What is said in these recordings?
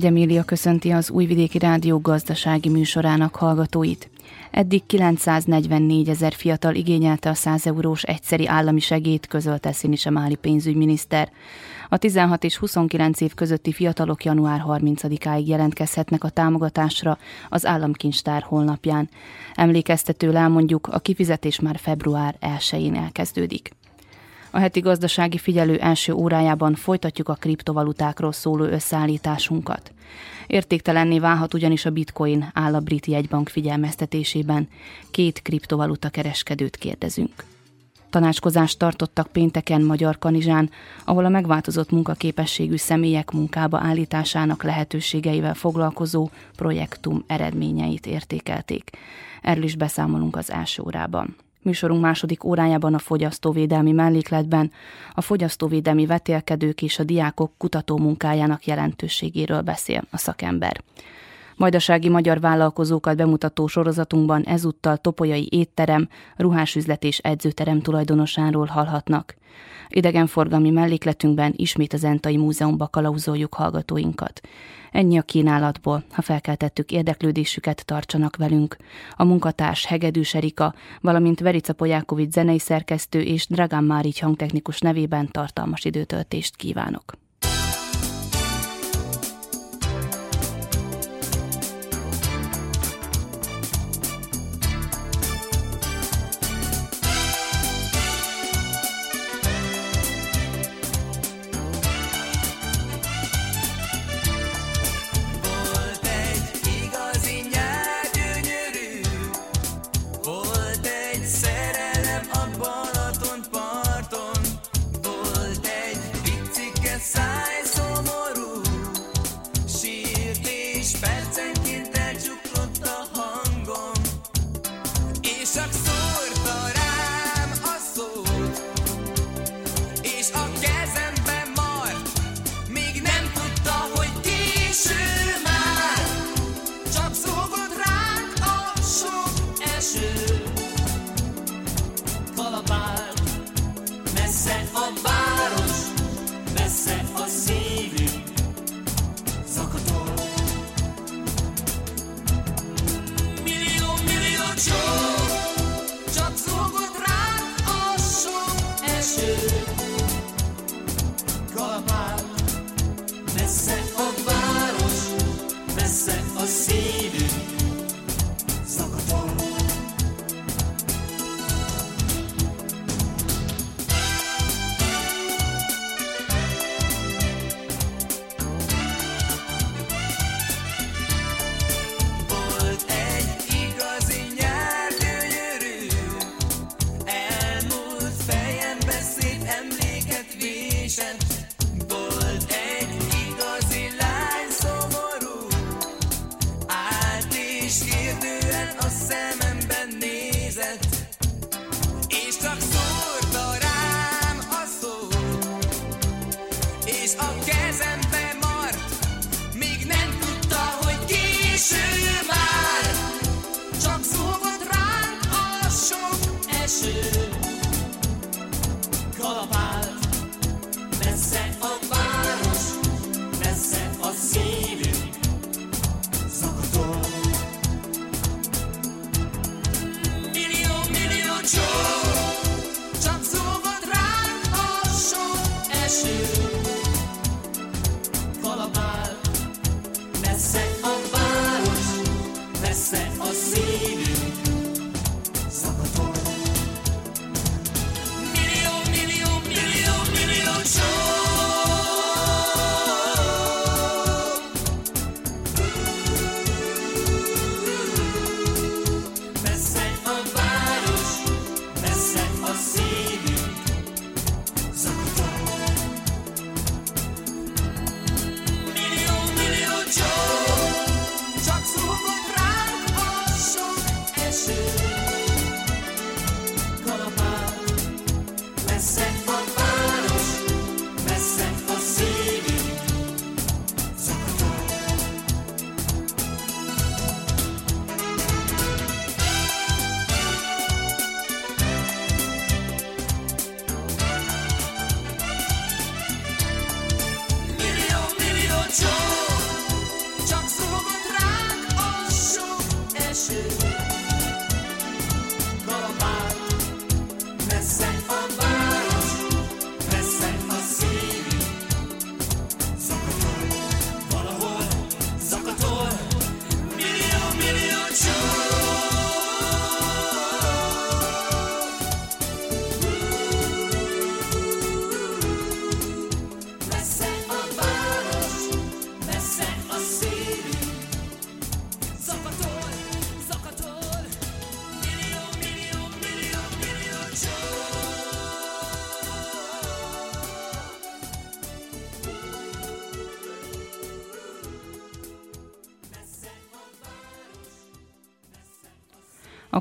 Nagy Emília köszönti az Újvidéki Rádió gazdasági műsorának hallgatóit. Eddig 944 ezer fiatal igényelte a 100 eurós egyszeri állami segélyt, közölte Színise Máli pénzügyminiszter. A 16 és 29 év közötti fiatalok január 30-áig jelentkezhetnek a támogatásra az államkincstár honlapján. Emlékeztető elmondjuk, a kifizetés már február 1-én elkezdődik. A heti gazdasági figyelő első órájában folytatjuk a kriptovalutákról szóló összeállításunkat. Értéktelenné válhat ugyanis a bitcoin, áll a brit jegybank figyelmeztetésében. Két kriptovaluta kereskedőt kérdezünk. Tanácskozást tartottak pénteken Magyar Kanizsán, ahol a megváltozott munkaképességű személyek munkába állításának lehetőségeivel foglalkozó projektum eredményeit értékelték. Erről is beszámolunk az első órában. Műsorunk második órájában a fogyasztóvédelmi mellékletben a fogyasztóvédelmi vetélkedők és a diákok kutató munkájának jelentőségéről beszél a szakember. Majdasági magyar vállalkozókat bemutató sorozatunkban ezúttal Topolyai étterem, ruhásüzlet és edzőterem tulajdonosáról hallhatnak. Idegenforgalmi mellékletünkben ismét az Entai Múzeumba kalauzoljuk hallgatóinkat. Ennyi a kínálatból, ha felkeltettük érdeklődésüket, tartsanak velünk. A munkatárs Hegedűs Erika, valamint Verica Polyákovics zenei szerkesztő és Dragán Márics hangtechnikus nevében tartalmas időtöltést kívánok.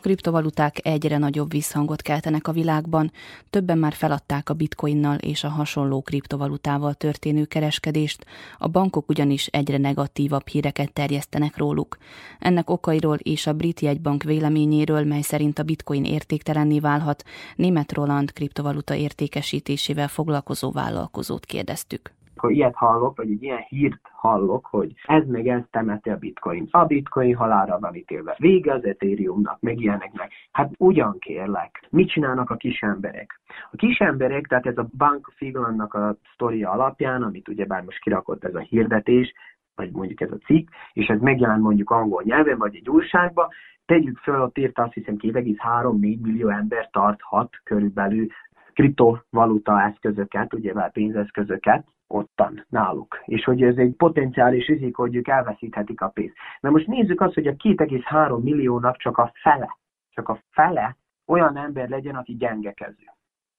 Kriptovaluták egyre nagyobb visszhangot keltenek a világban, többen már feladták a bitcoinnal és a hasonló kriptovalutával történő kereskedést, a bankok ugyanis egyre negatívabb híreket terjesztenek róluk. Ennek okairól és a brit jegybank véleményéről, mely szerint a bitcoin értéktelenné válhat, német Roland kriptovaluta értékesítésével foglalkozó vállalkozót kérdeztük ha ilyet hallok, vagy egy ilyen hírt hallok, hogy ez meg ez temeti a bitcoin. A bitcoin halára van ítélve. Vége az Ethereumnak, meg ilyeneknek. Hát ugyan kérlek. Mit csinálnak a kis emberek? A kis emberek, tehát ez a Bank Figlannak a sztoria alapján, amit ugyebár most kirakott ez a hirdetés, vagy mondjuk ez a cikk, és ez megjelent mondjuk angol nyelven, vagy egy újságba, tegyük föl, ott írta azt hiszem 2,3-4 millió ember tarthat körülbelül kriptovaluta eszközöket, ugye pénzeszközöket, ottan náluk, és hogy ez egy potenciális rizikó, hogy ők elveszíthetik a pénzt. Na most nézzük azt, hogy a 2,3 milliónak csak a fele, csak a fele olyan ember legyen, aki gyengekező.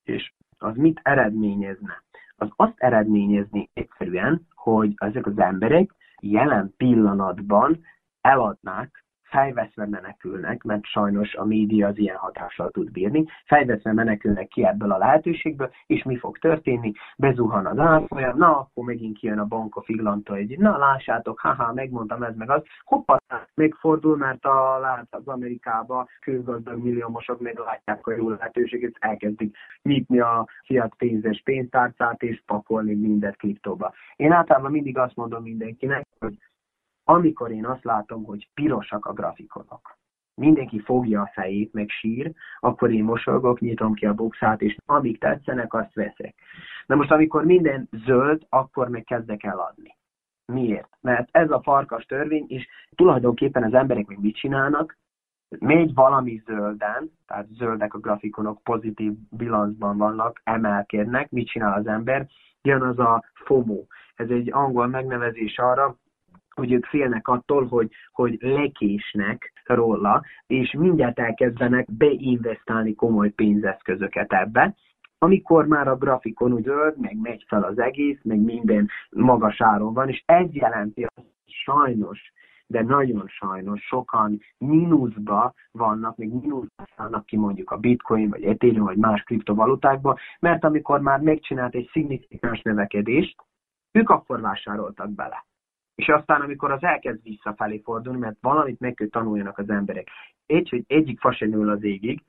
És az mit eredményezne? Az azt eredményezni egyszerűen, hogy ezek az emberek jelen pillanatban eladnák fejveszve menekülnek, mert sajnos a média az ilyen hatással tud bírni, fejveszve menekülnek ki ebből a lehetőségből, és mi fog történni? Bezuhan az árfolyam, na, akkor megint kijön a banka figlanta egy, na, lássátok, haha, megmondtam ez meg az, hoppá, megfordul, mert a, lát az Amerikába külgazdag milliómosok meglátják a jó lehetőséget, elkezdik nyitni a fiat pénzes pénztárcát, és pakolni mindent kriptóba. Én általában mindig azt mondom mindenkinek, hogy amikor én azt látom, hogy pirosak a grafikonok, mindenki fogja a fejét, meg sír, akkor én mosolgok, nyitom ki a boxát, és amíg tetszenek, azt veszek. Na most, amikor minden zöld, akkor meg kezdek el adni. Miért? Mert ez a farkas törvény, és tulajdonképpen az emberek még mit csinálnak? Megy valami zölden, tehát zöldek a grafikonok, pozitív bilanszban vannak, emelkednek, mit csinál az ember? Jön az a FOMO. Ez egy angol megnevezés arra, hogy ők félnek attól, hogy, hogy lekésnek róla, és mindjárt elkezdenek beinvestálni komoly pénzeszközöket ebbe, amikor már a grafikon úgy zöld, meg megy fel az egész, meg minden magas áron van, és ez jelenti azt, sajnos, de nagyon sajnos sokan mínuszba vannak, még mínuszba szállnak ki mondjuk a bitcoin, vagy ethereum, vagy más kriptovalutákba, mert amikor már megcsinált egy szignifikáns növekedést, ők akkor vásároltak bele. És aztán, amikor az elkezd visszafelé fordulni, mert valamit meg kell tanuljanak az emberek. Egy, hogy egyik fa se nől az égig,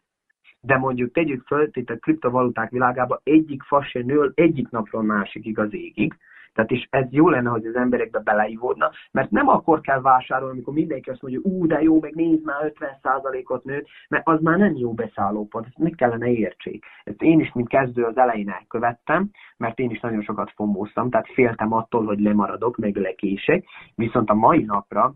de mondjuk tegyük föl, itt a kriptovaluták világában egyik fa se nől egyik napról másikig az égig, tehát is ez jó lenne, hogy az emberekbe beleivódna, mert nem akkor kell vásárolni, amikor mindenki azt mondja, ú, de jó, meg nézd már 50%-ot nőtt, mert az már nem jó beszállópont, ezt mit kellene értsék. Ezt én is, mint kezdő az elején elkövettem, mert én is nagyon sokat fomóztam, tehát féltem attól, hogy lemaradok, meg lekések, viszont a mai napra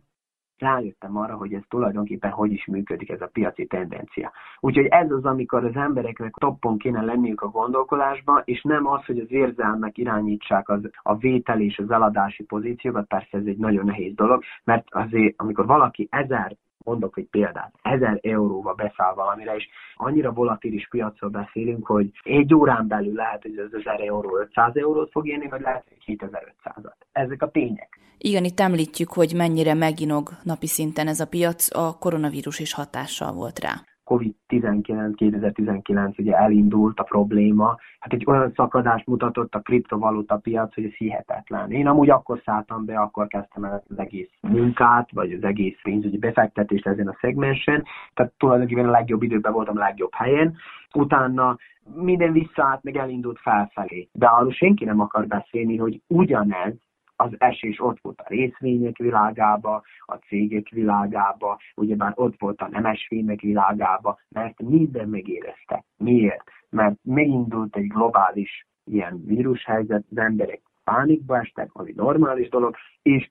rájöttem arra, hogy ez tulajdonképpen hogy is működik ez a piaci tendencia. Úgyhogy ez az, amikor az embereknek toppon kéne lenniük a gondolkodásba, és nem az, hogy az érzelmek irányítsák az, a vétel és az eladási pozíciókat, persze ez egy nagyon nehéz dolog, mert azért, amikor valaki ezer mondok egy példát, 1000 euróba beszáll valamire, és annyira volatilis piacról beszélünk, hogy egy órán belül lehet, hogy az 1000 euró 500 eurót fog érni, vagy lehet, hogy 2500-at. Ezek a tények. Igen, itt említjük, hogy mennyire meginog napi szinten ez a piac, a koronavírus is hatással volt rá. COVID-19, 2019 ugye elindult a probléma, hát egy olyan szakadást mutatott a kriptovaluta piac, hogy ez hihetetlen. Én amúgy akkor szálltam be, akkor kezdtem el az egész munkát, vagy az egész pénzügyi befektetést ezen a szegmensen, tehát tulajdonképpen a legjobb időben voltam a legjobb helyen. Utána minden visszaállt, meg elindult felfelé. De arról senki nem akar beszélni, hogy ugyanez az esés ott volt a részvények világába, a cégek világába, ugyebár ott volt a nemes fények világába, mert minden megérezte. Miért? Mert megindult egy globális ilyen vírushelyzet, az emberek pánikba estek, ami normális dolog, és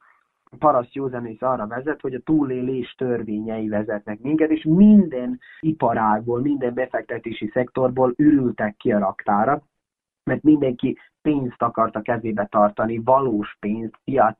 paraszt józanész arra vezet, hogy a túlélés törvényei vezetnek minket, és minden iparágból, minden befektetési szektorból ürültek ki a raktára, mert mindenki pénzt akart a kezébe tartani, valós pénzt,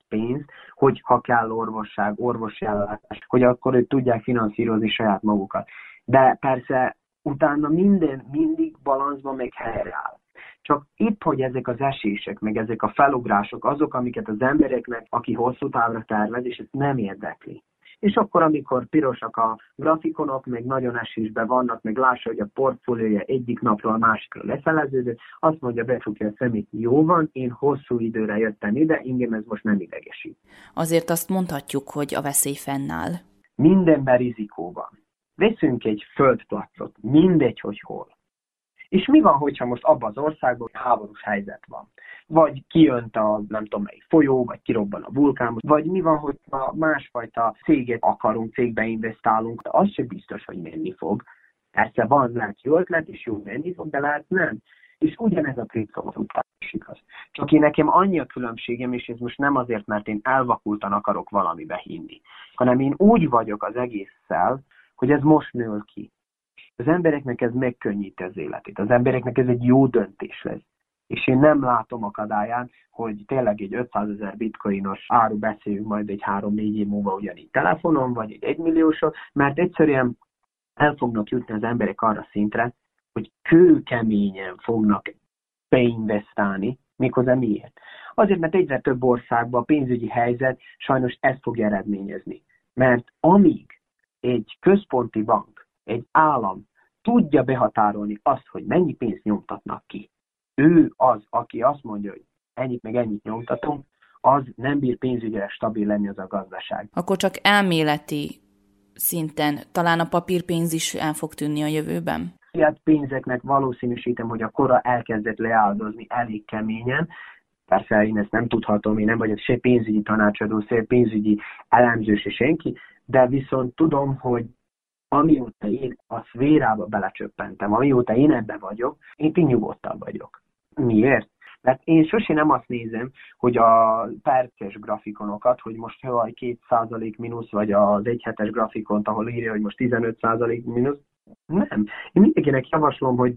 pénzt, hogy ha kell orvosság, orvosi ellátás, hogy akkor ők tudják finanszírozni saját magukat. De persze utána minden mindig balanszban meg helyreáll. Csak itt, hogy ezek az esések, meg ezek a felugrások azok, amiket az embereknek, aki hosszú távra tervez, és ezt nem érdekli és akkor, amikor pirosak a grafikonok, meg nagyon esésben vannak, meg lássa, hogy a portfóliója egyik napról a másikra leszeleződött, azt mondja, befogja a szemét, jó van, én hosszú időre jöttem ide, engem ez most nem idegesít. Azért azt mondhatjuk, hogy a veszély fennáll. Mindenben rizikó van. Veszünk egy földplacot, mindegy, hogy hol. És mi van, hogyha most abban az országban háborús helyzet van? Vagy kijönt a nem tudom melyik folyó, vagy kirobban a vulkán, vagy mi van, hogyha másfajta céget akarunk, cégbe investálunk, de az sem biztos, hogy menni fog. Persze van, lehet jó ötlet, és jó menni fog, de lehet nem. És ugyanez a kriptovaluta is igaz. Csak én nekem annyi a különbségem, és ez most nem azért, mert én elvakultan akarok valamibe hinni, hanem én úgy vagyok az egésszel, hogy ez most nő ki. Az embereknek ez megkönnyíti az életét. Az embereknek ez egy jó döntés lesz. És én nem látom akadályán, hogy tényleg egy 500 ezer bitcoinos áru beszéljünk majd egy 3-4 év múlva ugyanígy telefonon, vagy egy 1 milliósor, mert egyszerűen el fognak jutni az emberek arra szintre, hogy kőkeményen fognak beinvestálni, méghozzá miért? Azért, mert egyre több országban a pénzügyi helyzet sajnos ezt fogja eredményezni. Mert amíg egy központi bank, egy állam tudja behatárolni azt, hogy mennyi pénzt nyomtatnak ki. Ő az, aki azt mondja, hogy ennyit meg ennyit nyomtatunk, az nem bír pénzügyre stabil lenni az a gazdaság. Akkor csak elméleti szinten talán a papírpénz is el fog tűnni a jövőben? Fiat pénzeknek valószínűsítem, hogy a kora elkezdett leáldozni elég keményen, Persze én ezt nem tudhatom, én nem vagyok se pénzügyi tanácsadó, se pénzügyi elemző, se senki, de viszont tudom, hogy amióta én a szférába belecsöppentem, amióta én ebbe vagyok, én így nyugodtabb vagyok. Miért? Mert én sosem nem azt nézem, hogy a perces grafikonokat, hogy most jaj, 2% mínusz, vagy az egyhetes grafikont, ahol írja, hogy most 15% mínusz. Nem. Én mindenkinek javaslom, hogy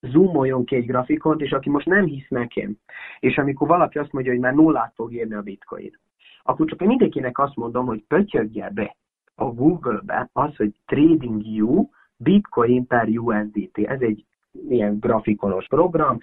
zoomoljon ki egy grafikont, és aki most nem hisz nekem, és amikor valaki azt mondja, hogy már nullát fog érni a bitcoin, akkor csak én mindenkinek azt mondom, hogy pötyögje be a Google-be az, hogy TradingView Bitcoin per USDT. Ez egy ilyen grafikonos program,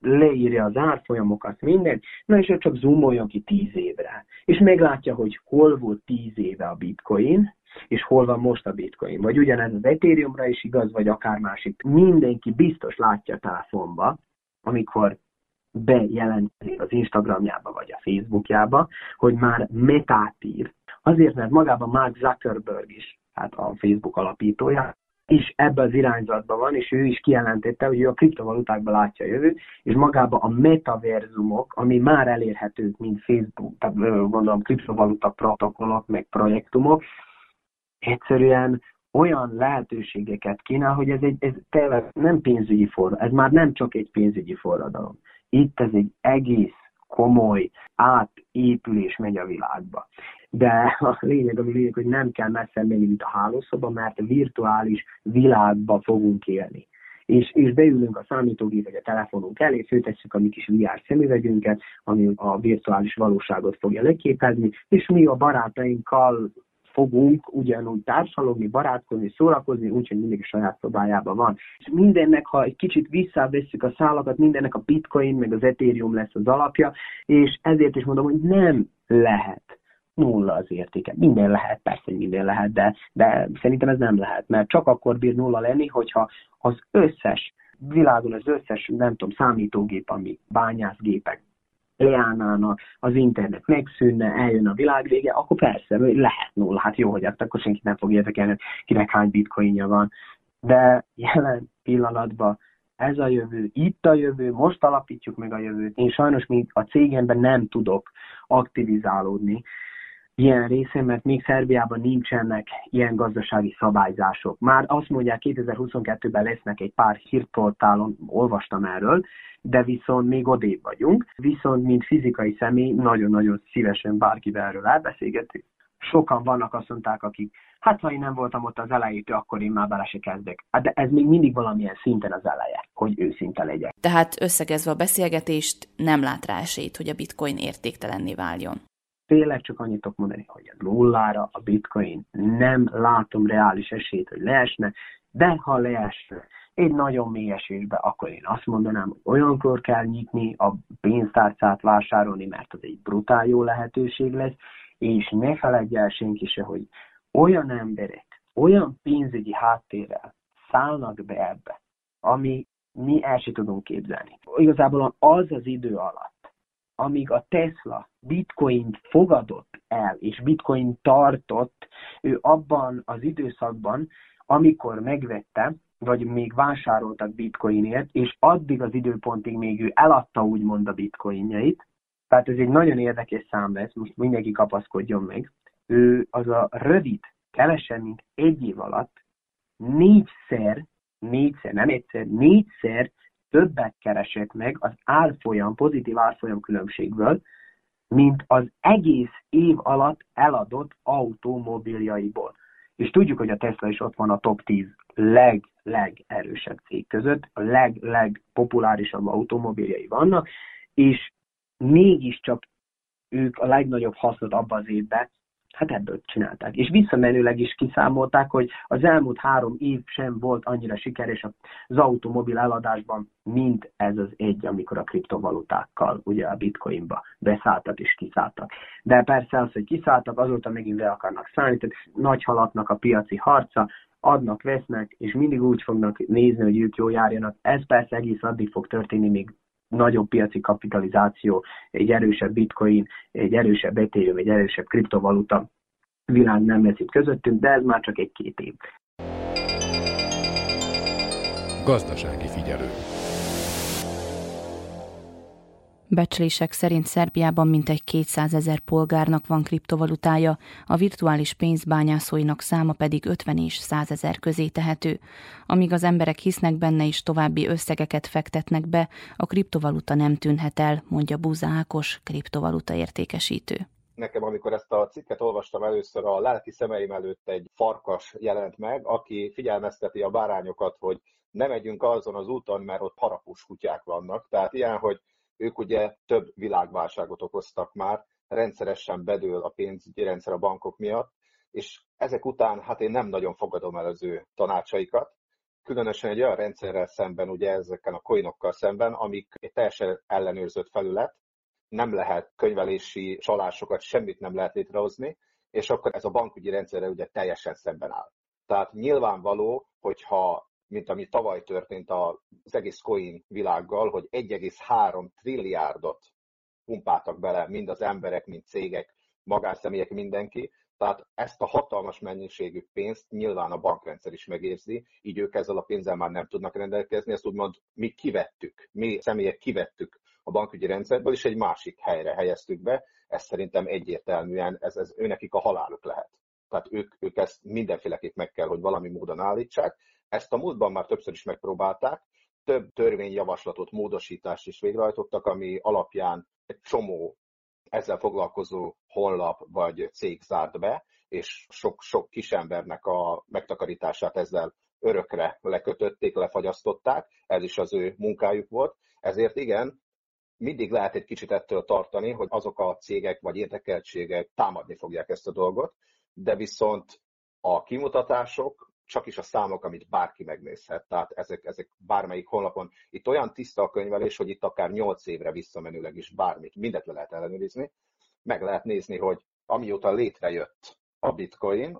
leírja az árfolyamokat, mindent, na és csak zoomoljon ki tíz évre. És meglátja, hogy hol volt tíz éve a bitcoin, és hol van most a bitcoin. Vagy ugyanez az Ethereumra is igaz, vagy akár másik. Mindenki biztos látja a telefonba, amikor bejelentkezik az Instagramjába vagy a Facebookjába, hogy már metát ír. Azért, mert magában Mark Zuckerberg is, hát a Facebook alapítója, is ebbe az irányzatban van, és ő is kijelentette, hogy ő a kriptovalutákban látja a jövőt, és magába a metaverzumok, ami már elérhetők, mint Facebook, tehát gondolom kriptovaluta protokollok, meg projektumok, egyszerűen olyan lehetőségeket kínál, hogy ez, egy, ez tényleg nem pénzügyi forradalom, ez már nem csak egy pénzügyi forradalom. Itt ez egy egész komoly átépülés megy a világba. De a lényeg, ami lényeg, hogy nem kell messze menni, mint a hálószoba, mert a virtuális világba fogunk élni. És, és beülünk a számítógép vagy a telefonunk elé, főtesszük a mi kis VR szemüvegünket, ami a virtuális valóságot fogja leképezni, és mi a barátainkkal fogunk ugyanúgy társalogni, barátkozni, szórakozni, úgyhogy mindig saját szobájában van. És mindennek, ha egy kicsit visszavesszük a szálakat, mindennek a bitcoin meg az ethereum lesz az alapja, és ezért is mondom, hogy nem lehet nulla az értéke. Minden lehet, persze, minden lehet, de, de szerintem ez nem lehet, mert csak akkor bír nulla lenni, hogyha az összes világon az összes, nem tudom, számítógép, ami bányászgépek, leállnának, az internet megszűnne, eljön a világ vége, akkor persze, lehet nulla, hát jó, hogy ezt akkor senki nem fog érdekelni, kinek hány bitcoinja van. De jelen pillanatban ez a jövő, itt a jövő, most alapítjuk meg a jövőt. Én sajnos még a cégemben nem tudok aktivizálódni, ilyen részén, mert még Szerbiában nincsenek ilyen gazdasági szabályzások. Már azt mondják, 2022-ben lesznek egy pár hírportálon, olvastam erről, de viszont még odébb vagyunk. Viszont, mint fizikai személy, nagyon-nagyon szívesen bárkivel erről elbeszélgetik. Sokan vannak, azt mondták, akik, hát ha én nem voltam ott az elejétől, akkor én már bele se kezdek. Hát de ez még mindig valamilyen szinten az eleje, hogy őszinte legyek. Tehát összegezve a beszélgetést, nem lát rá esélyt, hogy a bitcoin értéktelenné váljon tényleg csak annyit tudok mondani, hogy a nullára a bitcoin nem látom reális esélyt, hogy leesne, de ha leesne egy nagyon mély esésbe, akkor én azt mondanám, hogy olyankor kell nyitni, a pénztárcát vásárolni, mert az egy brutál jó lehetőség lesz, és ne feledje el senki se, hogy olyan emberek, olyan pénzügyi háttérrel szállnak be ebbe, ami mi el sem tudunk képzelni. Igazából az az idő alatt, amíg a Tesla bitcoin fogadott el, és bitcoin tartott, ő abban az időszakban, amikor megvette, vagy még vásároltak bitcoinért, és addig az időpontig még ő eladta úgymond a bitcoinjait, tehát ez egy nagyon érdekes szám lesz, most mindenki kapaszkodjon meg. Ő az a rövid, kevesebb, mint egy év alatt négyszer, négyszer, nem egyszer, négyszer többet keresett meg az árfolyam, pozitív árfolyam különbségből, mint az egész év alatt eladott automobiljaiból. És tudjuk, hogy a Tesla is ott van a top 10 leg-legerősebb cég között, a leg-legpopulárisabb automobiljai vannak, és mégiscsak ők a legnagyobb hasznot abban az évben Hát ebből csinálták. És visszamenőleg is kiszámolták, hogy az elmúlt három év sem volt annyira sikeres az automobil eladásban, mint ez az egy, amikor a kriptovalutákkal, ugye a bitcoinba beszálltak és kiszálltak. De persze az, hogy kiszálltak, azóta megint le akarnak szállni, tehát nagy halatnak a piaci harca, adnak, vesznek, és mindig úgy fognak nézni, hogy ők jól járjanak. Ez persze egész addig fog történni, még nagyobb piaci kapitalizáció, egy erősebb bitcoin, egy erősebb Ethereum, egy erősebb kriptovaluta világ nem lesz itt közöttünk, de ez már csak egy-két év. Gazdasági figyelő. Becslések szerint Szerbiában mintegy 200 ezer polgárnak van kriptovalutája, a virtuális pénzbányászóinak száma pedig 50 és 100 ezer közé tehető. Amíg az emberek hisznek benne és további összegeket fektetnek be, a kriptovaluta nem tűnhet el, mondja Búza Ákos, kriptovaluta értékesítő nekem, amikor ezt a cikket olvastam először, a lelki szemeim előtt egy farkas jelent meg, aki figyelmezteti a bárányokat, hogy ne megyünk azon az úton, mert ott harapós kutyák vannak. Tehát ilyen, hogy ők ugye több világválságot okoztak már, rendszeresen bedől a pénzügyi rendszer a bankok miatt, és ezek után hát én nem nagyon fogadom el az ő tanácsaikat, különösen egy olyan rendszerrel szemben, ugye ezeken a coinokkal szemben, amik egy teljesen ellenőrzött felület, nem lehet könyvelési csalásokat, semmit nem lehet létrehozni, és akkor ez a bankügyi rendszerre ugye teljesen szemben áll. Tehát nyilvánvaló, hogyha mint ami tavaly történt az egész coin világgal, hogy 1,3 trilliárdot pumpáltak bele mind az emberek, mind cégek, magánszemélyek, mindenki. Tehát ezt a hatalmas mennyiségű pénzt nyilván a bankrendszer is megérzi, így ők ezzel a pénzzel már nem tudnak rendelkezni, ezt úgymond mi kivettük, mi személyek kivettük a bankügyi rendszerből, és egy másik helyre helyeztük be. Ez szerintem egyértelműen, ez, ez őnekik a haláluk lehet. Tehát ők, ők ezt mindenféleképp meg kell, hogy valami módon állítsák. Ezt a múltban már többször is megpróbálták, több törvényjavaslatot, módosítást is végrehajtottak, ami alapján egy csomó ezzel foglalkozó honlap vagy cég zárt be, és sok-sok kisembernek a megtakarítását ezzel örökre lekötötték, lefagyasztották, ez is az ő munkájuk volt. Ezért igen, mindig lehet egy kicsit ettől tartani, hogy azok a cégek vagy érdekeltségek támadni fogják ezt a dolgot, de viszont a kimutatások csak is a számok, amit bárki megnézhet. Tehát ezek, ezek bármelyik honlapon. Itt olyan tiszta a könyvelés, hogy itt akár 8 évre visszamenőleg is bármit, mindent le lehet ellenőrizni. Meg lehet nézni, hogy amióta létrejött a bitcoin,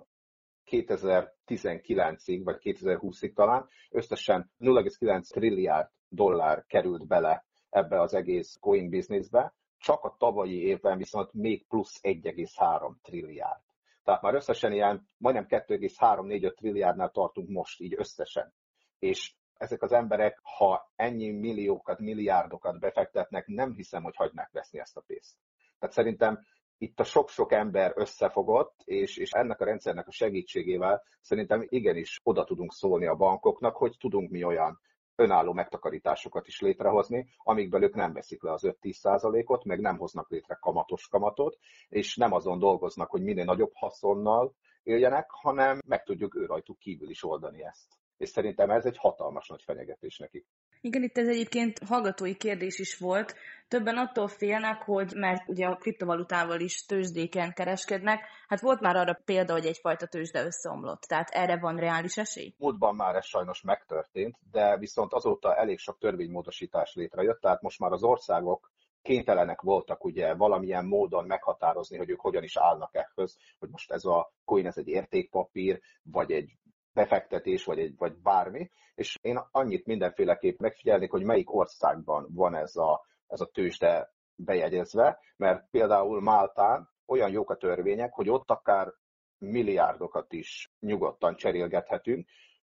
2019-ig, vagy 2020-ig talán, összesen 0,9 trilliárd dollár került bele ebbe az egész coin businessbe, csak a tavalyi évben viszont még plusz 1,3 trilliárd. Tehát már összesen ilyen majdnem 2,3-4-5 trilliárdnál tartunk most így összesen. És ezek az emberek, ha ennyi milliókat, milliárdokat befektetnek, nem hiszem, hogy hagynák veszni ezt a pénzt. Tehát szerintem itt a sok-sok ember összefogott, és, és ennek a rendszernek a segítségével szerintem igenis oda tudunk szólni a bankoknak, hogy tudunk mi olyan önálló megtakarításokat is létrehozni, amikből ők nem veszik le az 5-10 százalékot, meg nem hoznak létre kamatos kamatot, és nem azon dolgoznak, hogy minél nagyobb haszonnal éljenek, hanem meg tudjuk ő rajtuk kívül is oldani ezt. És szerintem ez egy hatalmas nagy fenyegetés nekik. Igen, itt ez egyébként hallgatói kérdés is volt. Többen attól félnek, hogy mert ugye a kriptovalutával is tőzsdéken kereskednek, hát volt már arra példa, hogy egyfajta tőzsde összeomlott. Tehát erre van reális esély? Múltban már ez sajnos megtörtént, de viszont azóta elég sok törvénymódosítás létrejött, tehát most már az országok kénytelenek voltak ugye valamilyen módon meghatározni, hogy ők hogyan is állnak ehhez, hogy most ez a coin ez egy értékpapír, vagy egy befektetés, vagy, egy, vagy bármi, és én annyit mindenféleképp megfigyelnék, hogy melyik országban van ez a, ez a tőzsde bejegyezve, mert például Máltán olyan jók a törvények, hogy ott akár milliárdokat is nyugodtan cserélgethetünk,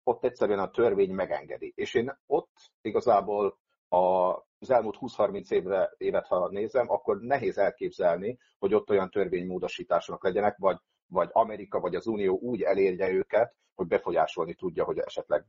ott egyszerűen a törvény megengedi. És én ott igazából az elmúlt 20-30 évre, évet, ha nézem, akkor nehéz elképzelni, hogy ott olyan törvénymódosítások legyenek, vagy, vagy Amerika, vagy az Unió úgy elérje őket, hogy befolyásolni tudja, hogy esetleg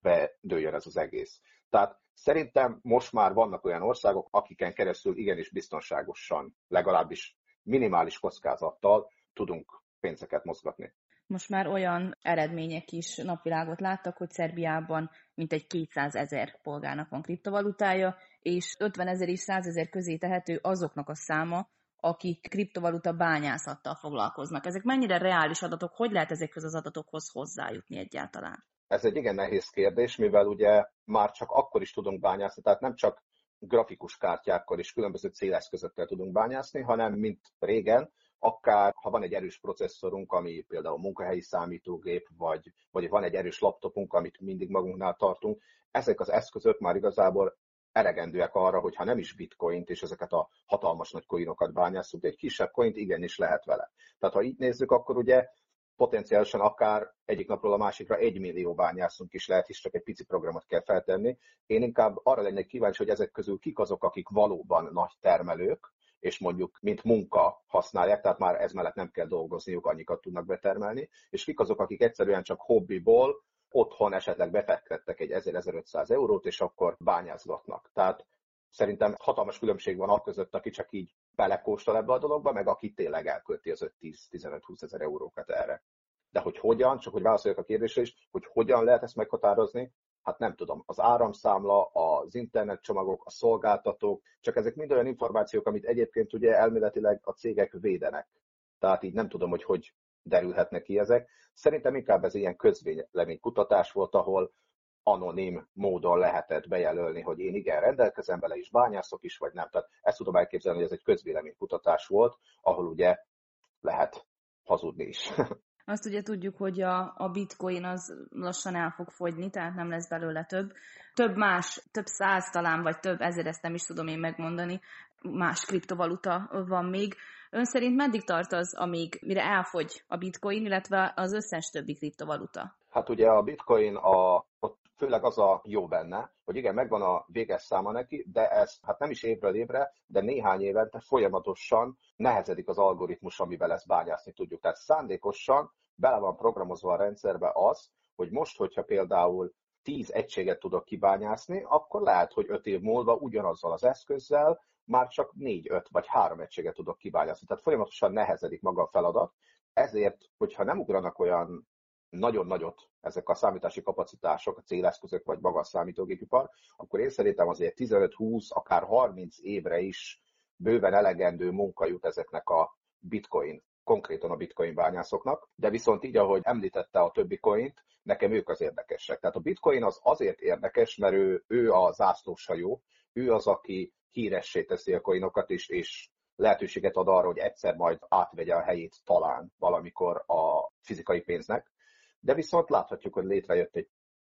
bedőljön ez az egész. Tehát szerintem most már vannak olyan országok, akiken keresztül igenis biztonságosan, legalábbis minimális kockázattal tudunk pénzeket mozgatni. Most már olyan eredmények is napvilágot láttak, hogy Szerbiában mintegy 200 ezer polgárnak van kriptovalutája, és 50 ezer és 100 ezer közé tehető azoknak a száma, akik kriptovaluta bányászattal foglalkoznak. Ezek mennyire reális adatok, hogy lehet ezekhez az adatokhoz hozzájutni egyáltalán? Ez egy igen nehéz kérdés, mivel ugye már csak akkor is tudunk bányászni, tehát nem csak grafikus kártyákkal és különböző céleszközökkel tudunk bányászni, hanem mint régen, akár ha van egy erős processzorunk, ami például munkahelyi számítógép, vagy, vagy van egy erős laptopunk, amit mindig magunknál tartunk, ezek az eszközök már igazából elegendőek arra, hogy ha nem is bitcoint és ezeket a hatalmas nagy coinokat bányászunk, de egy kisebb coint igenis lehet vele. Tehát ha így nézzük, akkor ugye potenciálisan akár egyik napról a másikra egy millió bányászunk is lehet, és csak egy pici programot kell feltenni. Én inkább arra lennék kíváncsi, hogy ezek közül kik azok, akik valóban nagy termelők, és mondjuk mint munka használják, tehát már ez mellett nem kell dolgozniuk, annyikat tudnak betermelni, és kik azok, akik egyszerűen csak hobbiból otthon esetleg befektettek egy 1000-1500 eurót, és akkor bányázgatnak. Tehát szerintem hatalmas különbség van a között, aki csak így belekóstol ebbe a dologba, meg aki tényleg elkölti az 5-10-15-20 ezer eurókat erre. De hogy hogyan, csak hogy válaszoljak a kérdésre is, hogy hogyan lehet ezt meghatározni, hát nem tudom, az áramszámla, az internetcsomagok, a szolgáltatók, csak ezek mind olyan információk, amit egyébként ugye elméletileg a cégek védenek. Tehát így nem tudom, hogy hogy derülhetnek ki ezek. Szerintem inkább ez ilyen kutatás volt, ahol anonim módon lehetett bejelölni, hogy én igen, rendelkezem vele is, bányászok is, vagy nem. Tehát ezt tudom elképzelni, hogy ez egy közvéleménykutatás volt, ahol ugye lehet hazudni is. Azt ugye tudjuk, hogy a, a bitcoin az lassan el fog fogyni, tehát nem lesz belőle több. Több más, több száz talán, vagy több ezer, ezt nem is tudom én megmondani, más kriptovaluta van még. Ön szerint meddig tart az, amíg mire elfogy a bitcoin, illetve az összes többi kriptovaluta? Hát ugye a bitcoin, a, ott főleg az a jó benne, hogy igen, megvan a véges száma neki, de ez hát nem is évről évre, de néhány évente folyamatosan nehezedik az algoritmus, amivel ezt bányászni tudjuk. Tehát szándékosan bele van programozva a rendszerbe az, hogy most, hogyha például 10 egységet tudok kibányászni, akkor lehet, hogy 5 év múlva ugyanazzal az eszközzel már csak 4, 5 vagy 3 egységet tudok kibányászni. Tehát folyamatosan nehezedik maga a feladat. Ezért, hogyha nem ugranak olyan nagyon nagyot ezek a számítási kapacitások, a céleszközök vagy maga a számítógépipar, akkor én szerintem azért 15-20, akár 30 évre is bőven elegendő munka jut ezeknek a bitcoin, konkrétan a bitcoin bányászoknak, de viszont így, ahogy említette a többi coint, nekem ők az érdekesek. Tehát a bitcoin az azért érdekes, mert ő, ő a zászlóshajó, ő az, aki híressé teszi a coinokat is, és lehetőséget ad arra, hogy egyszer majd átvegye a helyét talán valamikor a fizikai pénznek. De viszont láthatjuk, hogy létrejött egy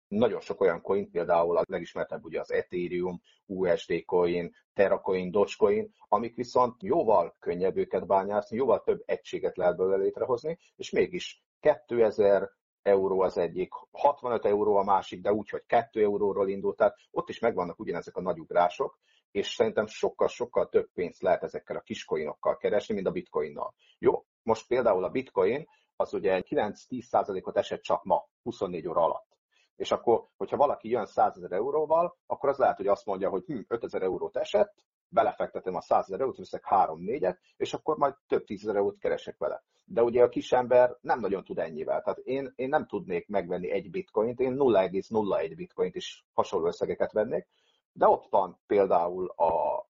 nagyon sok olyan coin, például a legismertebb ugye az Ethereum, USD coin, Terracoin, Dogecoin, amik viszont jóval könnyebb őket bányászni, jóval több egységet lehet belőle létrehozni, és mégis 2000 euró az egyik, 65 euró a másik, de úgy, hogy 2 euróról indult, tehát ott is megvannak ugyanezek a nagy ugrások, és szerintem sokkal-sokkal több pénzt lehet ezekkel a kiskoinokkal keresni, mint a bitcoinnal. Jó, most például a bitcoin az ugye 9-10%-ot esett csak ma, 24 óra alatt. És akkor, hogyha valaki jön 100 ezer euróval, akkor az lehet, hogy azt mondja, hogy hm, 5000 eurót esett, belefektetem a 100 ezer eurót, veszek 3-4-et, és akkor majd több tízezer eurót keresek vele. De ugye a kisember nem nagyon tud ennyivel. Tehát én, én nem tudnék megvenni egy bitcoint, én 0,01 bitcoint is hasonló összegeket vennék, de ott van például a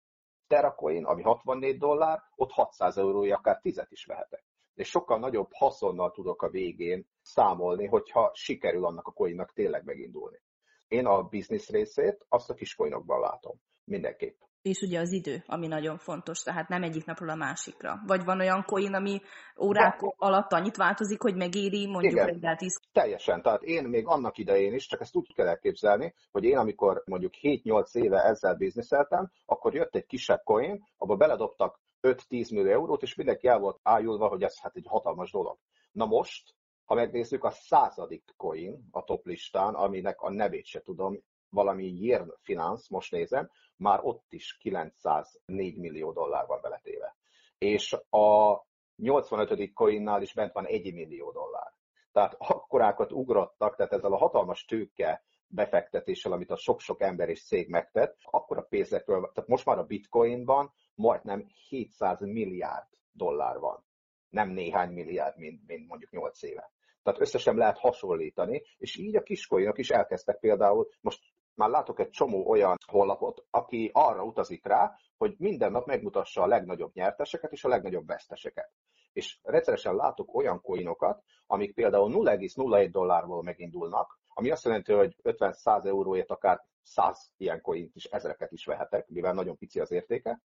Terracoin, ami 64 dollár, ott 600 eurója akár 10 is vehetek és sokkal nagyobb haszonnal tudok a végén számolni, hogyha sikerül annak a coinnak tényleg megindulni. Én a biznisz részét azt a kis coinokban látom. Mindenképp. És ugye az idő, ami nagyon fontos, tehát nem egyik napról a másikra. Vagy van olyan coin, ami órák De... alatt annyit változik, hogy megéri mondjuk Igen, reggel 10. Teljesen. Tehát én még annak idején is, csak ezt úgy kell elképzelni, hogy én amikor mondjuk 7-8 éve ezzel bizniszeltem, akkor jött egy kisebb coin, abba beledobtak 5-10 millió eurót, és mindenki el volt ájulva, hogy ez hát egy hatalmas dolog. Na most, ha megnézzük a századik coin a top listán, aminek a nevét se tudom, valami Year Finance, most nézem, már ott is 904 millió dollár van beletéve. És a 85. coinnál is bent van 1 millió dollár. Tehát akkorákat ugrottak, tehát ezzel a hatalmas tőke befektetéssel, amit a sok-sok ember és cég megtett, akkor a pénzekről, tehát most már a bitcoinban majdnem 700 milliárd dollár van. Nem néhány milliárd, mint, mint mondjuk 8 éve. Tehát összesen lehet hasonlítani, és így a kiskoinok is elkezdtek például, most már látok egy csomó olyan honlapot, aki arra utazik rá, hogy minden nap megmutassa a legnagyobb nyerteseket és a legnagyobb veszteseket. És rendszeresen látok olyan coinokat, amik például 0,01 dollárból megindulnak, ami azt jelenti, hogy 50-100 euróért akár 100 ilyen coint is, ezreket is vehetek, mivel nagyon pici az értéke,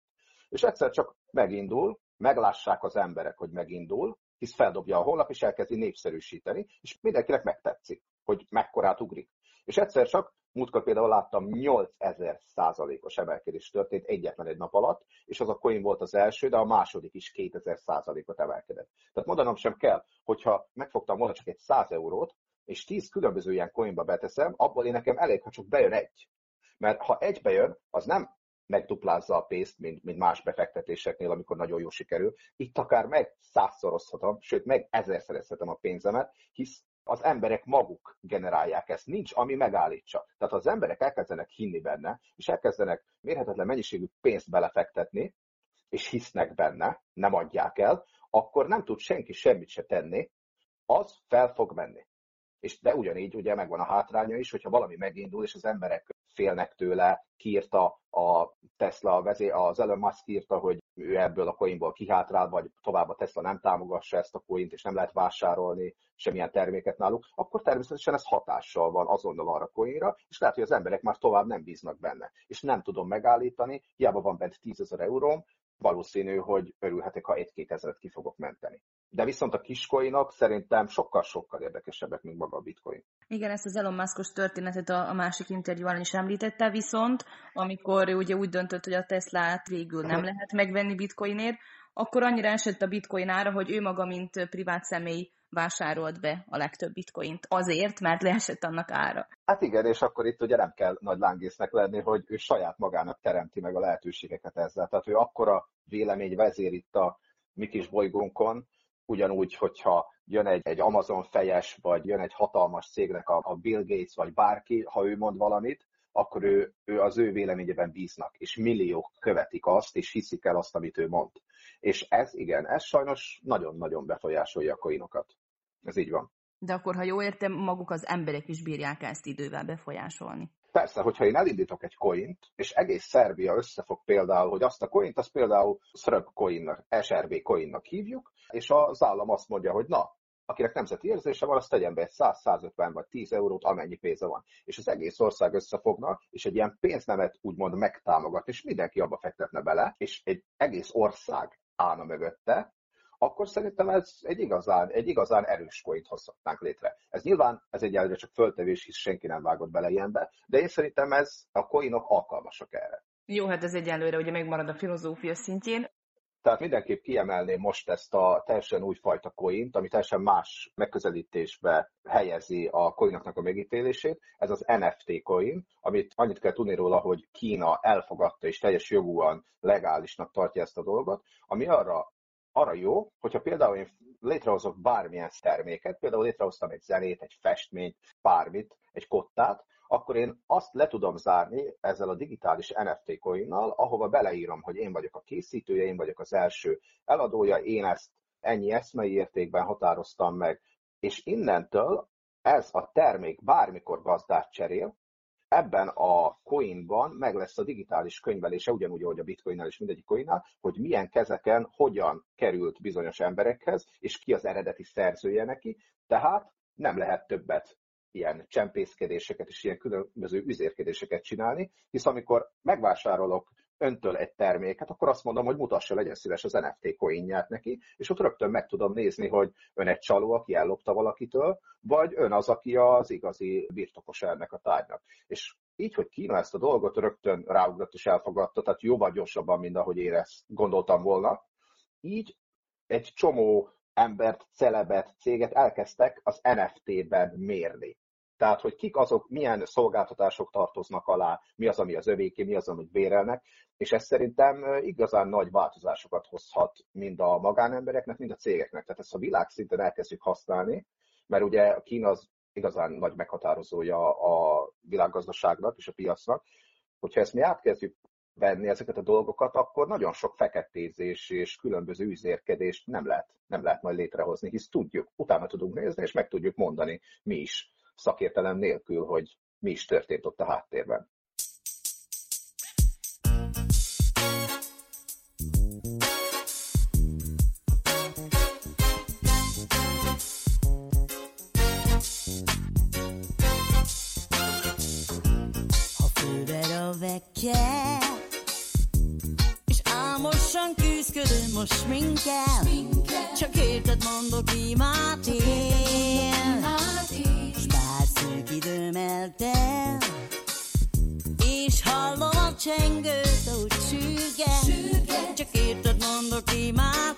és egyszer csak megindul, meglássák az emberek, hogy megindul, hisz feldobja a honlap, és elkezdi népszerűsíteni, és mindenkinek megtetszik, hogy mekkorát ugrik. És egyszer csak, múltkor például láttam 8000 százalékos emelkedés történt egyetlen egy nap alatt, és az a coin volt az első, de a második is 2000 százalékot emelkedett. Tehát mondanom sem kell, hogyha megfogtam volna csak egy 100 eurót, és 10 különböző ilyen coinba beteszem, abból én nekem elég, ha csak bejön egy. Mert ha egy bejön, az nem megduplázza a pénzt, mint, mint más befektetéseknél, amikor nagyon jó sikerül. Itt akár meg százszorozhatom, sőt, meg ezerszerezhetem a pénzemet, hisz az emberek maguk generálják ezt, nincs, ami megállítsa. Tehát ha az emberek elkezdenek hinni benne, és elkezdenek mérhetetlen mennyiségű pénzt belefektetni, és hisznek benne, nem adják el, akkor nem tud senki semmit se tenni, az fel fog menni. És de ugyanígy ugye megvan a hátránya is, hogyha valami megindul, és az emberek félnek tőle, kiírta a Tesla vezé, az Elon Musk írta, hogy ő ebből a coinból kihátrál, vagy tovább a Tesla nem támogassa ezt a coint, és nem lehet vásárolni semmilyen terméket náluk, akkor természetesen ez hatással van azonnal arra coinra, és lehet, hogy az emberek már tovább nem bíznak benne. És nem tudom megállítani, hiába van bent 10 ezer euróm, valószínű, hogy örülhetek, ha egy-két ezeret ki fogok menteni. De viszont a kiscoinok szerintem sokkal-sokkal érdekesebbek, mint maga a bitcoin. Igen, ezt az Elon Muskos történetet a, a másik interjúban is említette, viszont amikor ő ugye úgy döntött, hogy a Teslát végül nem lehet megvenni bitcoinért, akkor annyira esett a bitcoin ára, hogy ő maga, mint privát személy vásárolt be a legtöbb bitcoint azért, mert leesett annak ára. Hát igen, és akkor itt ugye nem kell nagy lángésznek lenni, hogy ő saját magának teremti meg a lehetőségeket ezzel. Tehát ő akkora vélemény vezér itt a mi kis bolygónkon, ugyanúgy, hogyha jön egy, egy Amazon fejes, vagy jön egy hatalmas cégnek a, a Bill Gates, vagy bárki, ha ő mond valamit, akkor ő, ő az ő véleményében bíznak, és milliók követik azt, és hiszik el azt, amit ő mond. És ez igen, ez sajnos nagyon-nagyon befolyásolja a koinokat. Ez így van. De akkor, ha jól értem, maguk az emberek is bírják ezt idővel befolyásolni. Persze, hogyha én elindítok egy coint, és egész Szerbia összefog például, hogy azt a coint, azt például Srp coinnak, SRB coinnak hívjuk, és az állam azt mondja, hogy na, akinek nemzeti érzése van, az tegyen be egy 100-150 vagy 10 eurót, amennyi pénze van. És az egész ország összefogna, és egy ilyen pénznemet úgymond megtámogat, és mindenki abba fektetne bele, és egy egész ország állna mögötte, akkor szerintem ez egy igazán, egy igazán erős coint hozhatnánk létre. Ez nyilván, ez egyelőre csak föltevés, hisz senki nem vágott bele ilyenbe, de én szerintem ez a coinok alkalmasak erre. Jó, hát ez egyelőre ugye megmarad a filozófia szintjén. Tehát mindenképp kiemelném most ezt a teljesen újfajta coint, ami teljesen más megközelítésbe helyezi a coinoknak a megítélését. Ez az NFT coin, amit annyit kell tudni róla, hogy Kína elfogadta és teljes jogúan legálisnak tartja ezt a dolgot, ami arra arra jó, hogyha például én létrehozok bármilyen terméket, például létrehoztam egy zenét, egy festményt, bármit, egy kottát, akkor én azt le tudom zárni ezzel a digitális NFT coinnal, ahova beleírom, hogy én vagyok a készítője, én vagyok az első eladója, én ezt ennyi eszmei értékben határoztam meg, és innentől ez a termék bármikor gazdát cserél, ebben a coinban meg lesz a digitális könyvelése, ugyanúgy, ahogy a bitcoinnál és mindegyik coinnál, hogy milyen kezeken hogyan került bizonyos emberekhez, és ki az eredeti szerzője neki, tehát nem lehet többet ilyen csempészkedéseket és ilyen különböző üzérkedéseket csinálni, hisz amikor megvásárolok öntől egy terméket, akkor azt mondom, hogy mutassa, legyen szíves az NFT coinját neki, és ott rögtön meg tudom nézni, hogy ön egy csaló, aki ellopta valakitől, vagy ön az, aki az igazi birtokos ennek a tárgynak. És így, hogy Kína ezt a dolgot rögtön ráugrott és elfogadta, tehát jóval gyorsabban, mint ahogy én ezt gondoltam volna, így egy csomó embert, celebet, céget elkezdtek az NFT-ben mérni. Tehát, hogy kik azok, milyen szolgáltatások tartoznak alá, mi az, ami az övéké, mi az, amit bérelnek, és ez szerintem igazán nagy változásokat hozhat mind a magánembereknek, mind a cégeknek. Tehát ezt a világszinten elkezdjük használni, mert ugye a Kína az igazán nagy meghatározója a világgazdaságnak és a piacnak. Hogyha ezt mi átkezdjük venni ezeket a dolgokat, akkor nagyon sok feketézés és különböző üzérkedést nem lehet, nem lehet majd létrehozni, hisz tudjuk, utána tudunk nézni, és meg tudjuk mondani mi is szakértelem nélkül, hogy mi is történt ott a háttérben. És álmosan küzdködöm most minket Csak érted mondok imát én csengőt, ahogy sürget Csak érted mondok imát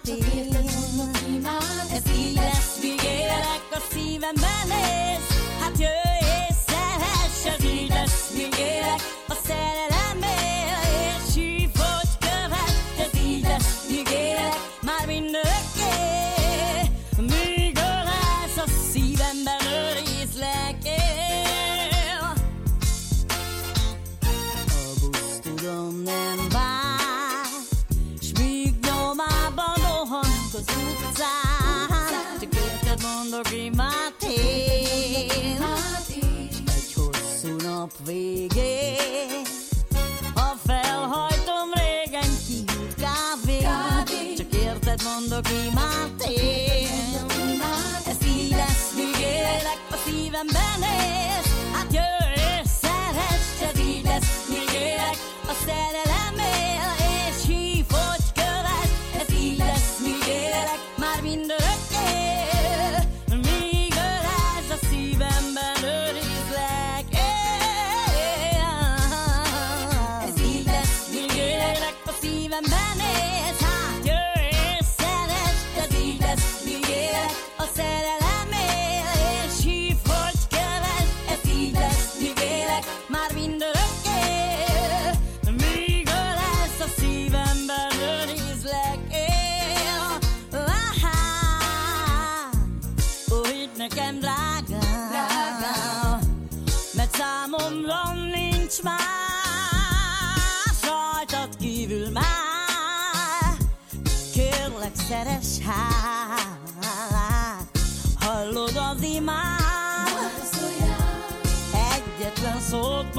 szót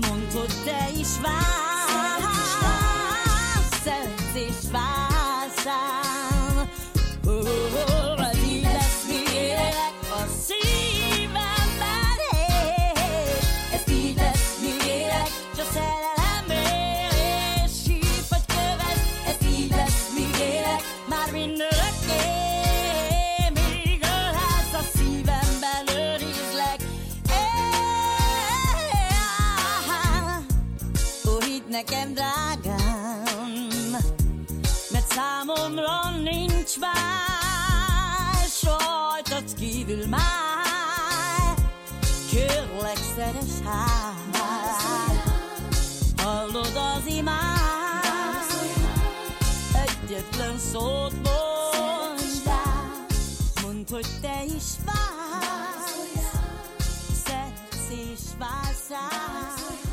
mondd, hogy te is vársz, nekem, drágám, mert számomra nincs más rajtad kívül már. Kérlek, szeres hát, hallod az imád, egyetlen szót mondj rá, mondd, hogy te is vársz, szeretsz és vársz rá.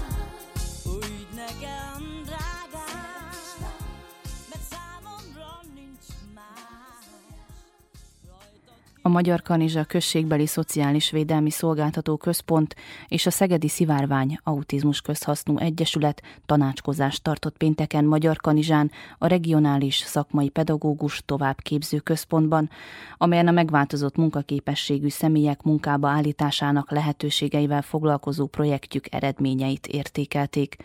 A Magyar Kanizsa Községbeli Szociális Védelmi Szolgáltató Központ és a Szegedi Szivárvány Autizmus Közhasznú Egyesület tanácskozást tartott pénteken Magyar Kanizsán a regionális szakmai pedagógus továbbképző központban, amelyen a megváltozott munkaképességű személyek munkába állításának lehetőségeivel foglalkozó projektjük eredményeit értékelték.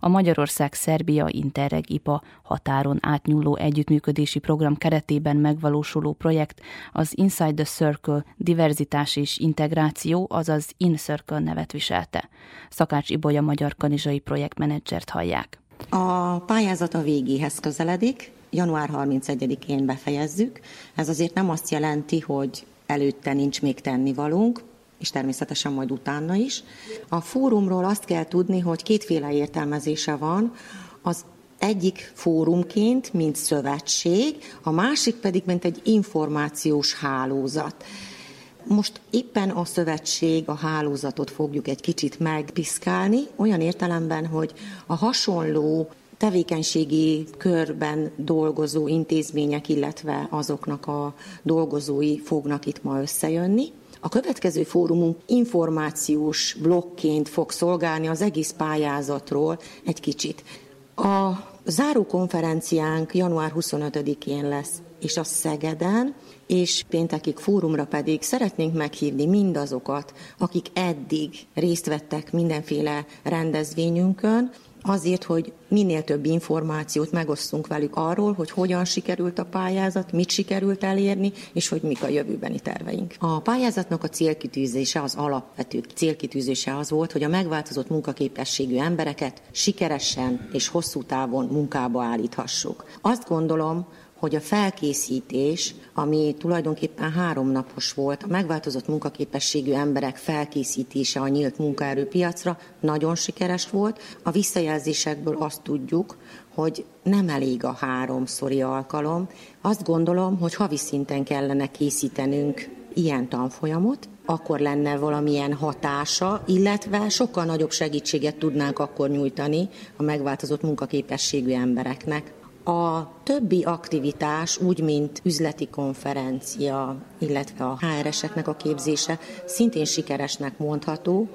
A Magyarország-Szerbia Interreg IPA határon átnyúló együttműködési program keretében megvalósuló projekt az Inside the Circle diverzitás és integráció, azaz In Circle nevet viselte. Szakács Ibolya magyar kanizsai projektmenedzsert hallják. A pályázat a végéhez közeledik, január 31-én befejezzük. Ez azért nem azt jelenti, hogy előtte nincs még tennivalónk, és természetesen majd utána is. A fórumról azt kell tudni, hogy kétféle értelmezése van. Az egyik fórumként, mint szövetség, a másik pedig, mint egy információs hálózat. Most éppen a szövetség, a hálózatot fogjuk egy kicsit megpiszkálni, olyan értelemben, hogy a hasonló tevékenységi körben dolgozó intézmények, illetve azoknak a dolgozói fognak itt ma összejönni. A következő fórumunk információs blokként fog szolgálni az egész pályázatról egy kicsit. A záró konferenciánk január 25-én lesz, és a Szegeden, és péntekig fórumra pedig szeretnénk meghívni mindazokat, akik eddig részt vettek mindenféle rendezvényünkön, azért, hogy minél több információt megosztunk velük arról, hogy hogyan sikerült a pályázat, mit sikerült elérni, és hogy mik a jövőbeni terveink. A pályázatnak a célkitűzése, az alapvető célkitűzése az volt, hogy a megváltozott munkaképességű embereket sikeresen és hosszú távon munkába állíthassuk. Azt gondolom, hogy a felkészítés, ami tulajdonképpen háromnapos volt, a megváltozott munkaképességű emberek felkészítése a nyílt munkaerőpiacra nagyon sikeres volt. A visszajelzésekből azt tudjuk, hogy nem elég a háromszori alkalom. Azt gondolom, hogy havi szinten kellene készítenünk ilyen tanfolyamot, akkor lenne valamilyen hatása, illetve sokkal nagyobb segítséget tudnánk akkor nyújtani a megváltozott munkaképességű embereknek. A többi aktivitás, úgy mint üzleti konferencia, illetve a HR-eseknek a képzése szintén sikeresnek mondható.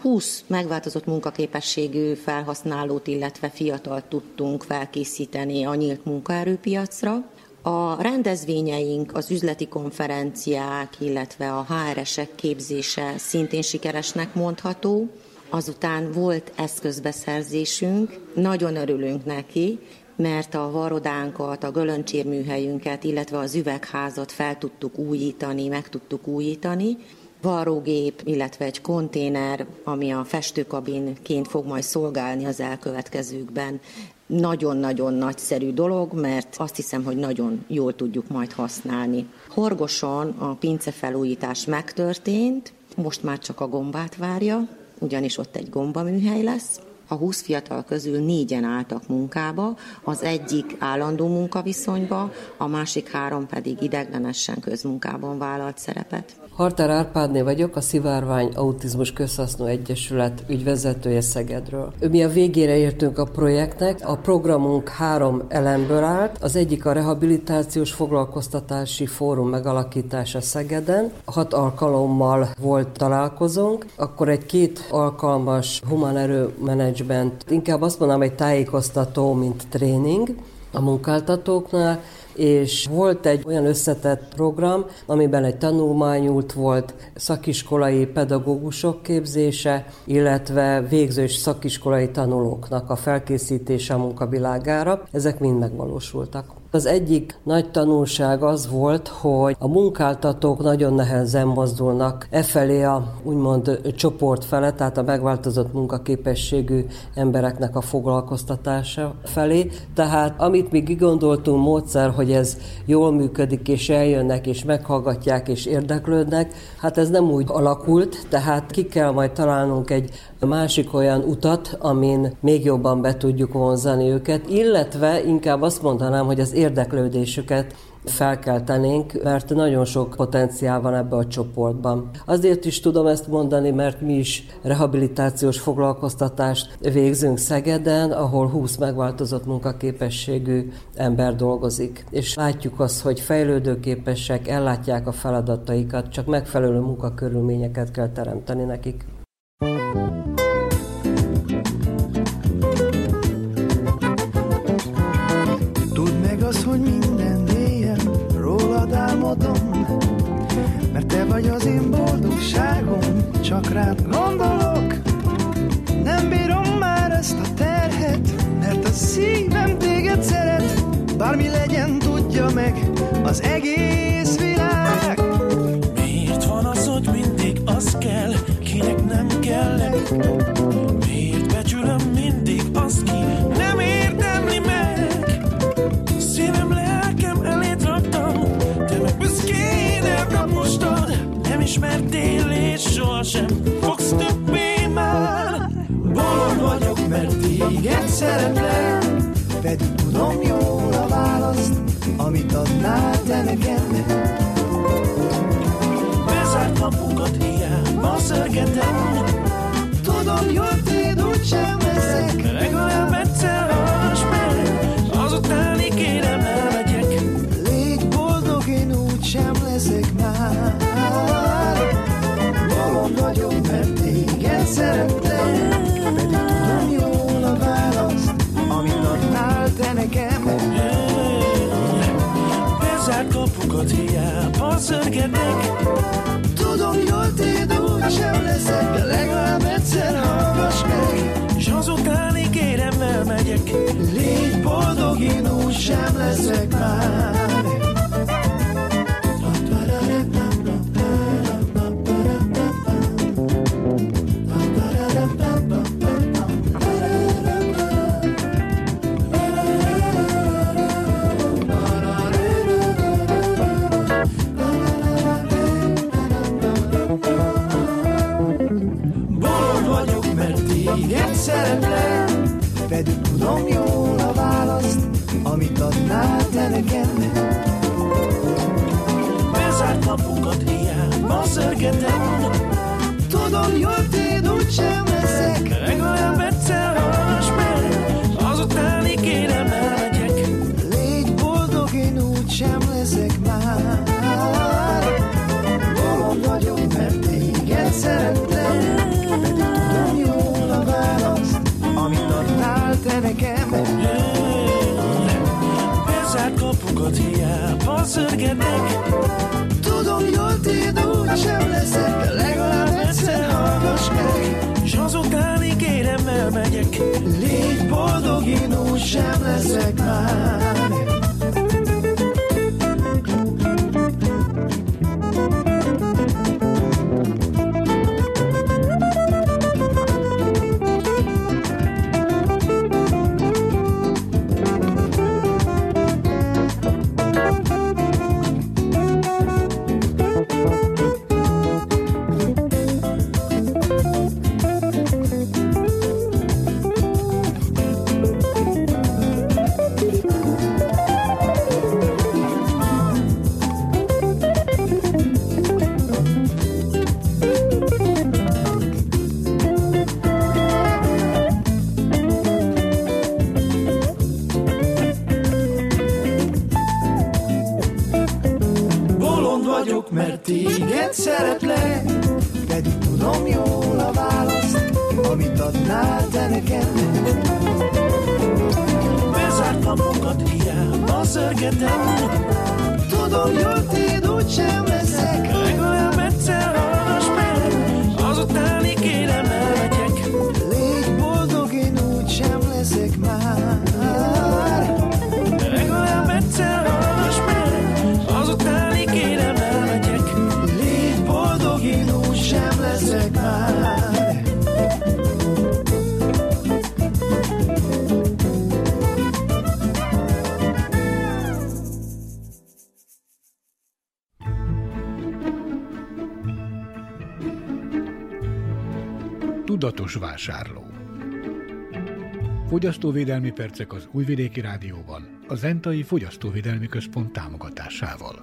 20 megváltozott munkaképességű felhasználót, illetve fiatal tudtunk felkészíteni a nyílt munkaerőpiacra. A rendezvényeink, az üzleti konferenciák, illetve a HR-esek képzése szintén sikeresnek mondható. Azután volt eszközbeszerzésünk, nagyon örülünk neki, mert a varodánkat, a gölöncsérműhelyünket, illetve az üvegházat fel tudtuk újítani, meg tudtuk újítani. Varrógép, illetve egy konténer, ami a festőkabinként fog majd szolgálni az elkövetkezőkben. Nagyon-nagyon nagyszerű dolog, mert azt hiszem, hogy nagyon jól tudjuk majd használni. Horgoson a pince felújítás megtörtént, most már csak a gombát várja, ugyanis ott egy gombaműhely lesz. A 20 fiatal közül négyen álltak munkába, az egyik állandó munkaviszonyba, a másik három pedig ideglenesen közmunkában vállalt szerepet. Hartár Árpádné vagyok, a Szivárvány Autizmus Közhasznú Egyesület ügyvezetője Szegedről. Mi a végére értünk a projektnek. A programunk három elemből állt. Az egyik a rehabilitációs foglalkoztatási fórum megalakítása Szegeden. Hat alkalommal volt találkozónk. Akkor egy két alkalmas human erő management, inkább azt mondanám, egy tájékoztató, mint tréning a munkáltatóknál, és volt egy olyan összetett program, amiben egy tanulmányút volt, szakiskolai pedagógusok képzése, illetve végző és szakiskolai tanulóknak a felkészítése a munkavilágára. Ezek mind megvalósultak. Az egyik nagy tanulság az volt, hogy a munkáltatók nagyon nehezen mozdulnak e felé a úgymond csoport fele, tehát a megváltozott munkaképességű embereknek a foglalkoztatása felé. Tehát amit mi gondoltunk módszer, hogy ez jól működik, és eljönnek, és meghallgatják, és érdeklődnek, hát ez nem úgy alakult, tehát ki kell majd találnunk egy másik olyan utat, amin még jobban be tudjuk vonzani őket, illetve inkább azt mondanám, hogy az érdeklődésüket felkeltenénk, mert nagyon sok potenciál van ebbe a csoportban. Azért is tudom ezt mondani, mert mi is rehabilitációs foglalkoztatást végzünk Szegeden, ahol 20 megváltozott munkaképességű ember dolgozik. És látjuk azt, hogy fejlődőképesek, ellátják a feladataikat, csak megfelelő munkakörülményeket kell teremteni nekik. vagy csak rád gondolok. Nem bírom már ezt a terhet, mert a szívem téged szeret. Bármi legyen, tudja meg az egész világ. Miért van az, hogy mindig az kell, kinek nem kellek? Miért becsülöm mindig az, ki nem érdemli meg? Szívem, lelkem elét raktam, te meg büszkén elkapostad ismertél, és sohasem fogsz többé már. Bolond vagyok, mert téged szeretlek, pedig tudom jól a választ, amit adnál te nekem. Bezárt kapukat hiába szörgetem, tudom jól téd úgysem tudom jól a választ, amit adnál te nekem Bezárt kapukat hiába Tudom jól, téd úgy sem leszek De legalább egyszer hallgass meg És azután ígérem elmegyek Légy boldog, én úgy sem leszek már tudatos vásárló. Fogyasztóvédelmi percek az Újvidéki Rádióban, a Zentai Fogyasztóvédelmi Központ támogatásával.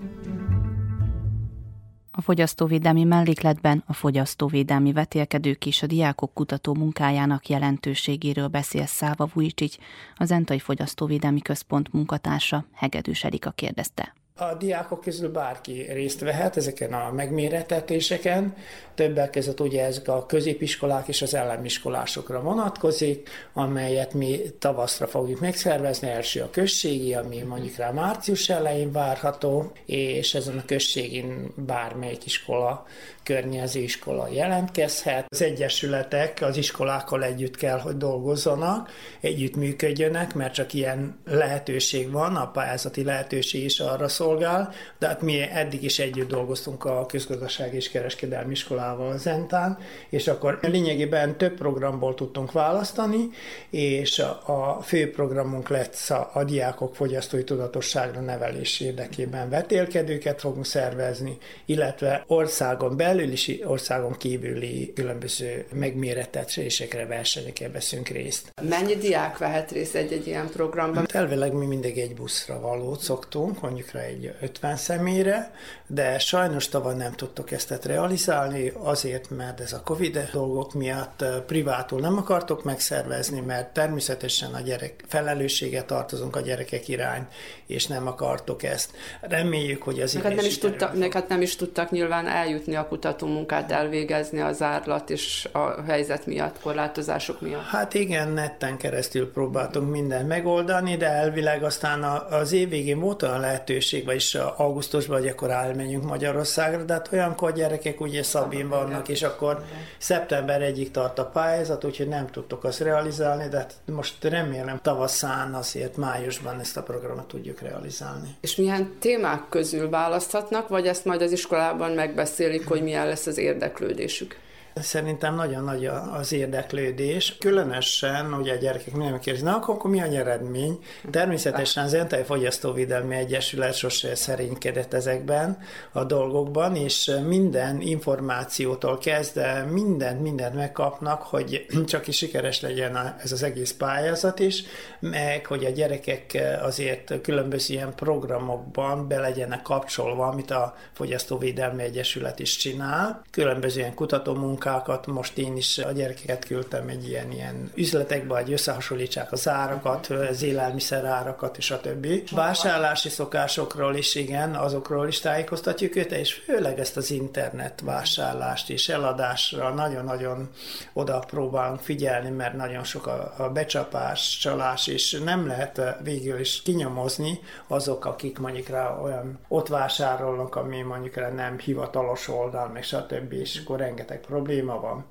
A fogyasztóvédelmi mellékletben a fogyasztóvédelmi vetélkedők és a diákok kutató munkájának jelentőségéről beszél Száva Vujcsics, a Zentai Fogyasztóvédelmi Központ munkatársa, Hegedűs Erika kérdezte. A diákok közül bárki részt vehet ezeken a megméretetéseken. Többek között ugye ezek a középiskolák és az elleniskolásokra vonatkozik, amelyet mi tavaszra fogjuk megszervezni. Első a községi, ami mondjuk rá március elején várható, és ezen a községin bármelyik iskola környező iskola jelentkezhet. Az egyesületek az iskolákkal együtt kell, hogy dolgozzanak, együtt működjönek, mert csak ilyen lehetőség van, a pályázati lehetőség is arra szolgál, de hát mi eddig is együtt dolgoztunk a közgazdaság és kereskedelmi iskolával Zentán, és akkor lényegében több programból tudtunk választani, és a fő programunk lesz a, a diákok fogyasztói tudatosságra nevelés érdekében vetélkedőket fogunk szervezni, illetve országon belül is országon kívüli különböző megméretetésekre, versenyekre veszünk részt. Mennyi diák vehet részt egy-egy ilyen programban? Hát elvileg mi mindig egy buszra valót szoktunk, mondjuk rá egy 50 személyre, de sajnos tavaly nem tudtuk ezt realizálni, azért, mert ez a Covid dolgok miatt privátul nem akartok megszervezni, mert természetesen a gyerek felelősséget tartozunk a gyerekek irány, és nem akartok ezt. Reméljük, hogy az neked nem, is tudta, neked nem is tudtak nyilván eljutni a kutató munkát elvégezni az árlat és a helyzet miatt, korlátozások miatt? Hát igen, netten keresztül próbáltunk mindent megoldani, de elvileg aztán az év végén volt olyan lehetőség, vagyis augusztusban, hogy akkor elmenjünk Magyarországra, de hát olyankor gyerekek ugye Szabin vannak, és akkor szeptember egyik tart a pályázat, úgyhogy nem tudtuk azt realizálni, de hát most remélem tavaszán azért májusban ezt a programot tudjuk realizálni. És milyen témák közül választhatnak, vagy ezt majd az iskolában megbeszélik, hogy milyen lesz az érdeklődésük? Szerintem nagyon nagy az érdeklődés, különösen ugye a gyerekek nem kérdezik, na akkor mi a nyeredmény? Természetesen az Entai Fogyasztóvédelmi Egyesület sose szerénykedett ezekben a dolgokban, és minden információtól kezdve mindent, mindent megkapnak, hogy csak is sikeres legyen ez az egész pályázat is, meg hogy a gyerekek azért különböző ilyen programokban be legyenek kapcsolva, amit a Fogyasztóvédelmi Egyesület is csinál, különböző ilyen kutatómunkák, munkákat, most én is a gyerekeket küldtem egy ilyen, ilyen üzletekbe, hogy összehasonlítsák az árakat, az élelmiszer árakat és a többi. Vásárlási szokásokról is, igen, azokról is tájékoztatjuk őt, és főleg ezt az internet vásárlást és eladásra nagyon-nagyon oda próbálunk figyelni, mert nagyon sok a, becsapás, csalás, és nem lehet végül is kinyomozni azok, akik mondjuk rá olyan ott vásárolnak, ami mondjuk rá nem hivatalos oldal, meg stb. és akkor rengeteg probléma probléma van.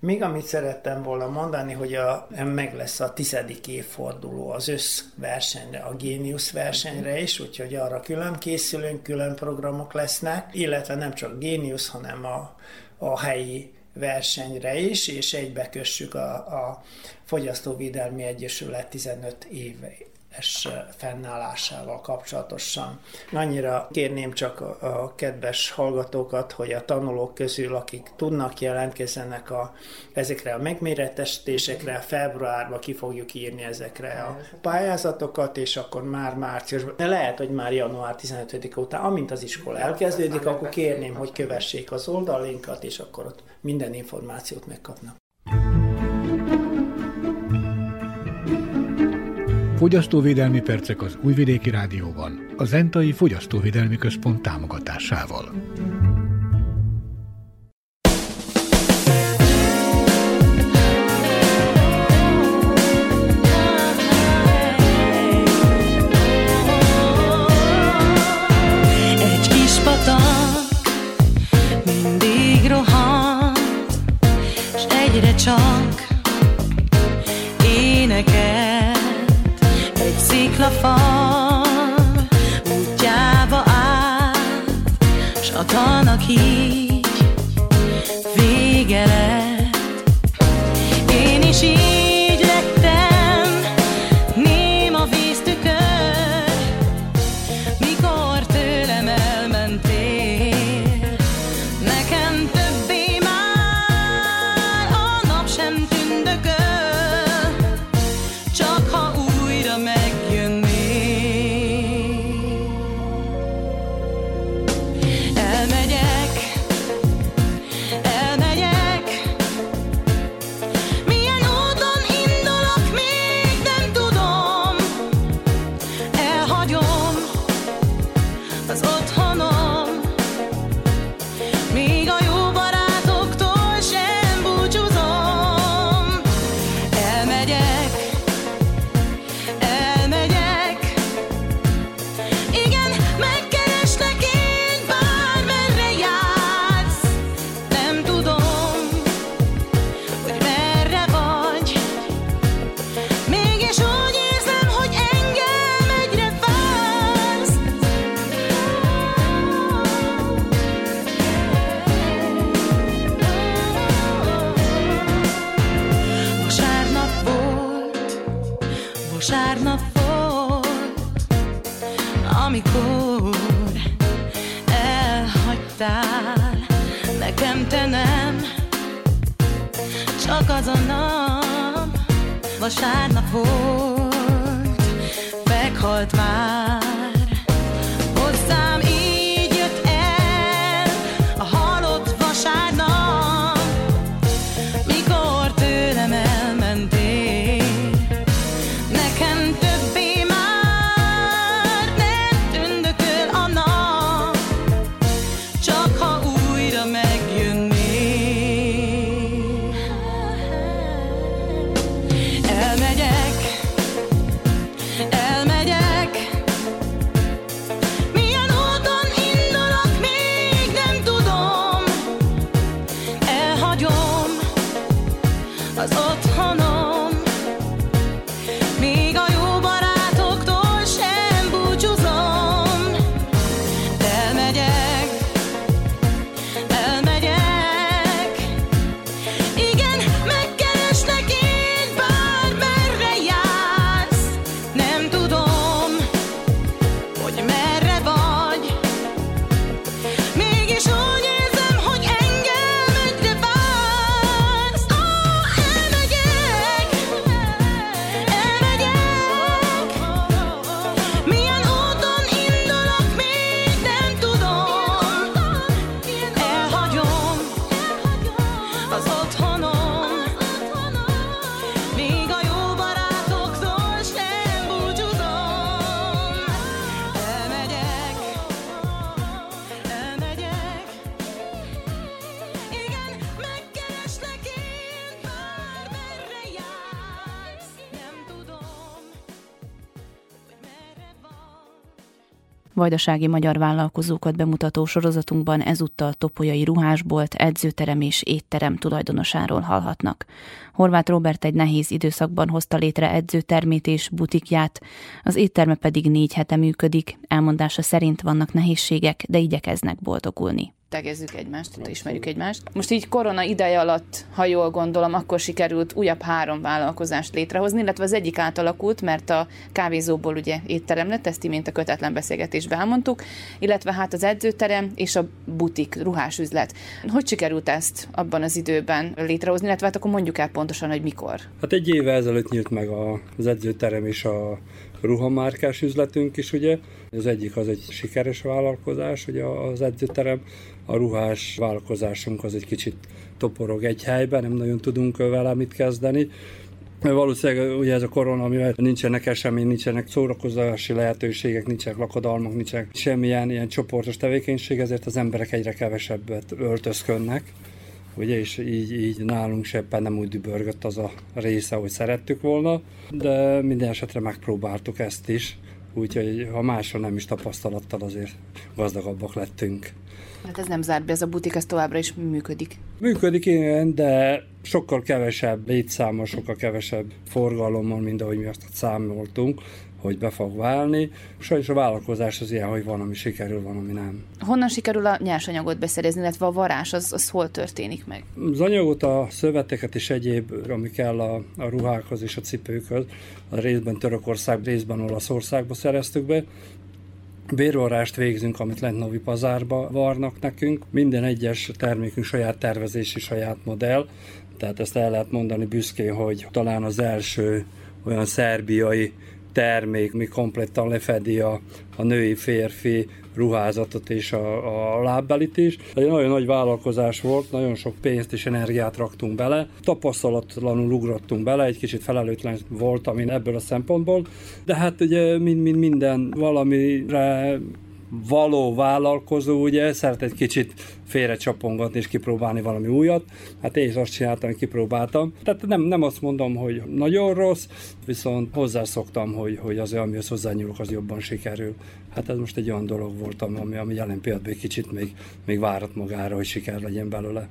Még amit szerettem volna mondani, hogy a, meg lesz a tizedik évforduló az összversenyre, a Genius versenyre is, úgyhogy arra külön készülünk, külön programok lesznek, illetve nem csak Genius, hanem a, a helyi versenyre is, és egybekössük a, a Fogyasztóvédelmi Egyesület 15 éve es fennállásával kapcsolatosan. Annyira kérném csak a kedves hallgatókat, hogy a tanulók közül, akik tudnak, jelentkezzenek a, ezekre a megméretesítésekre, februárban ki fogjuk írni ezekre a pályázatokat, és akkor már márciusban, de lehet, hogy már január 15 után, amint az iskola elkezdődik, akkor kérném, hogy kövessék az oldalinkat, és akkor ott minden információt megkapnak. Fogyasztóvédelmi percek az Újvidéki Rádióban, a Zentai Fogyasztóvédelmi Központ támogatásával. Patak mindig rohan, egyre csak egy sziklafal útjába át, s a tanak így vége lett. Én is így Vajdasági magyar vállalkozókat bemutató sorozatunkban ezúttal Topolyai ruhásbolt, edzőterem és étterem tulajdonosáról hallhatnak. Horváth Robert egy nehéz időszakban hozta létre edzőtermét és butikját, az étterme pedig négy hete működik, elmondása szerint vannak nehézségek, de igyekeznek boldogulni. Tegezzük egymást, ismerjük egymást. Most így korona ideje alatt, ha jól gondolom, akkor sikerült újabb három vállalkozást létrehozni, illetve az egyik átalakult, mert a kávézóból ugye étterem lett, ezt imént a kötetlen beszélgetésben elmondtuk, illetve hát az edzőterem és a butik, ruhásüzlet. Hogy sikerült ezt abban az időben létrehozni, illetve hát akkor mondjuk el pontosan, hogy mikor? Hát egy éve ezelőtt nyílt meg az edzőterem és a ruhamárkás üzletünk is, ugye. Az egyik az egy sikeres vállalkozás, ugye az edzőterem. A ruhás vállalkozásunk az egy kicsit toporog egy helyben, nem nagyon tudunk vele mit kezdeni. Valószínűleg ugye ez a korona, mivel nincsenek esemény, nincsenek szórakozási lehetőségek, nincsenek lakodalmak, nincsenek semmilyen ilyen csoportos tevékenység, ezért az emberek egyre kevesebbet öltözkönnek. Ugye, és így, így nálunk se nem úgy dübörgött az a része, hogy szerettük volna, de minden esetre megpróbáltuk ezt is, úgyhogy ha máshol nem is tapasztalattal azért gazdagabbak lettünk. Hát ez nem zárt be, ez a butik, ez továbbra is működik. Működik igen, de sokkal kevesebb létszámmal, sokkal kevesebb forgalommal, mint ahogy mi azt számoltunk, hogy be fog válni. Sajnos a vállalkozás az ilyen, hogy van, ami sikerül, van, ami nem. Honnan sikerül a nyersanyagot beszerezni, illetve a varás, az, az hol történik meg? Az anyagot, a szöveteket és egyéb, ami kell a, a ruhákhoz és a cipőkhöz, a részben Törökország, részben Olaszországba szereztük be. Bérvarást végzünk, amit lent Novi Pazárba varnak nekünk. Minden egyes termékünk saját tervezési, saját modell, tehát ezt el lehet mondani büszkén, hogy talán az első olyan szerbiai termék, mi komplettan lefedi a, a női férfi ruházatot és a, a lábbelit is. Egy nagyon nagy vállalkozás volt, nagyon sok pénzt és energiát raktunk bele. Tapasztalatlanul ugrottunk bele, egy kicsit felelőtlen voltam én ebből a szempontból, de hát ugye mind, mind minden valamire való vállalkozó ugye szeret egy kicsit félre csapongatni és kipróbálni valami újat. Hát én is azt csináltam, kipróbáltam. Tehát nem, nem azt mondom, hogy nagyon rossz, viszont hozzászoktam, hogy, hogy az, amihez hozzányúlok, az jobban sikerül. Hát ez most egy olyan dolog volt, ami, ami jelen pillanatban egy kicsit még, még várat magára, hogy siker legyen belőle.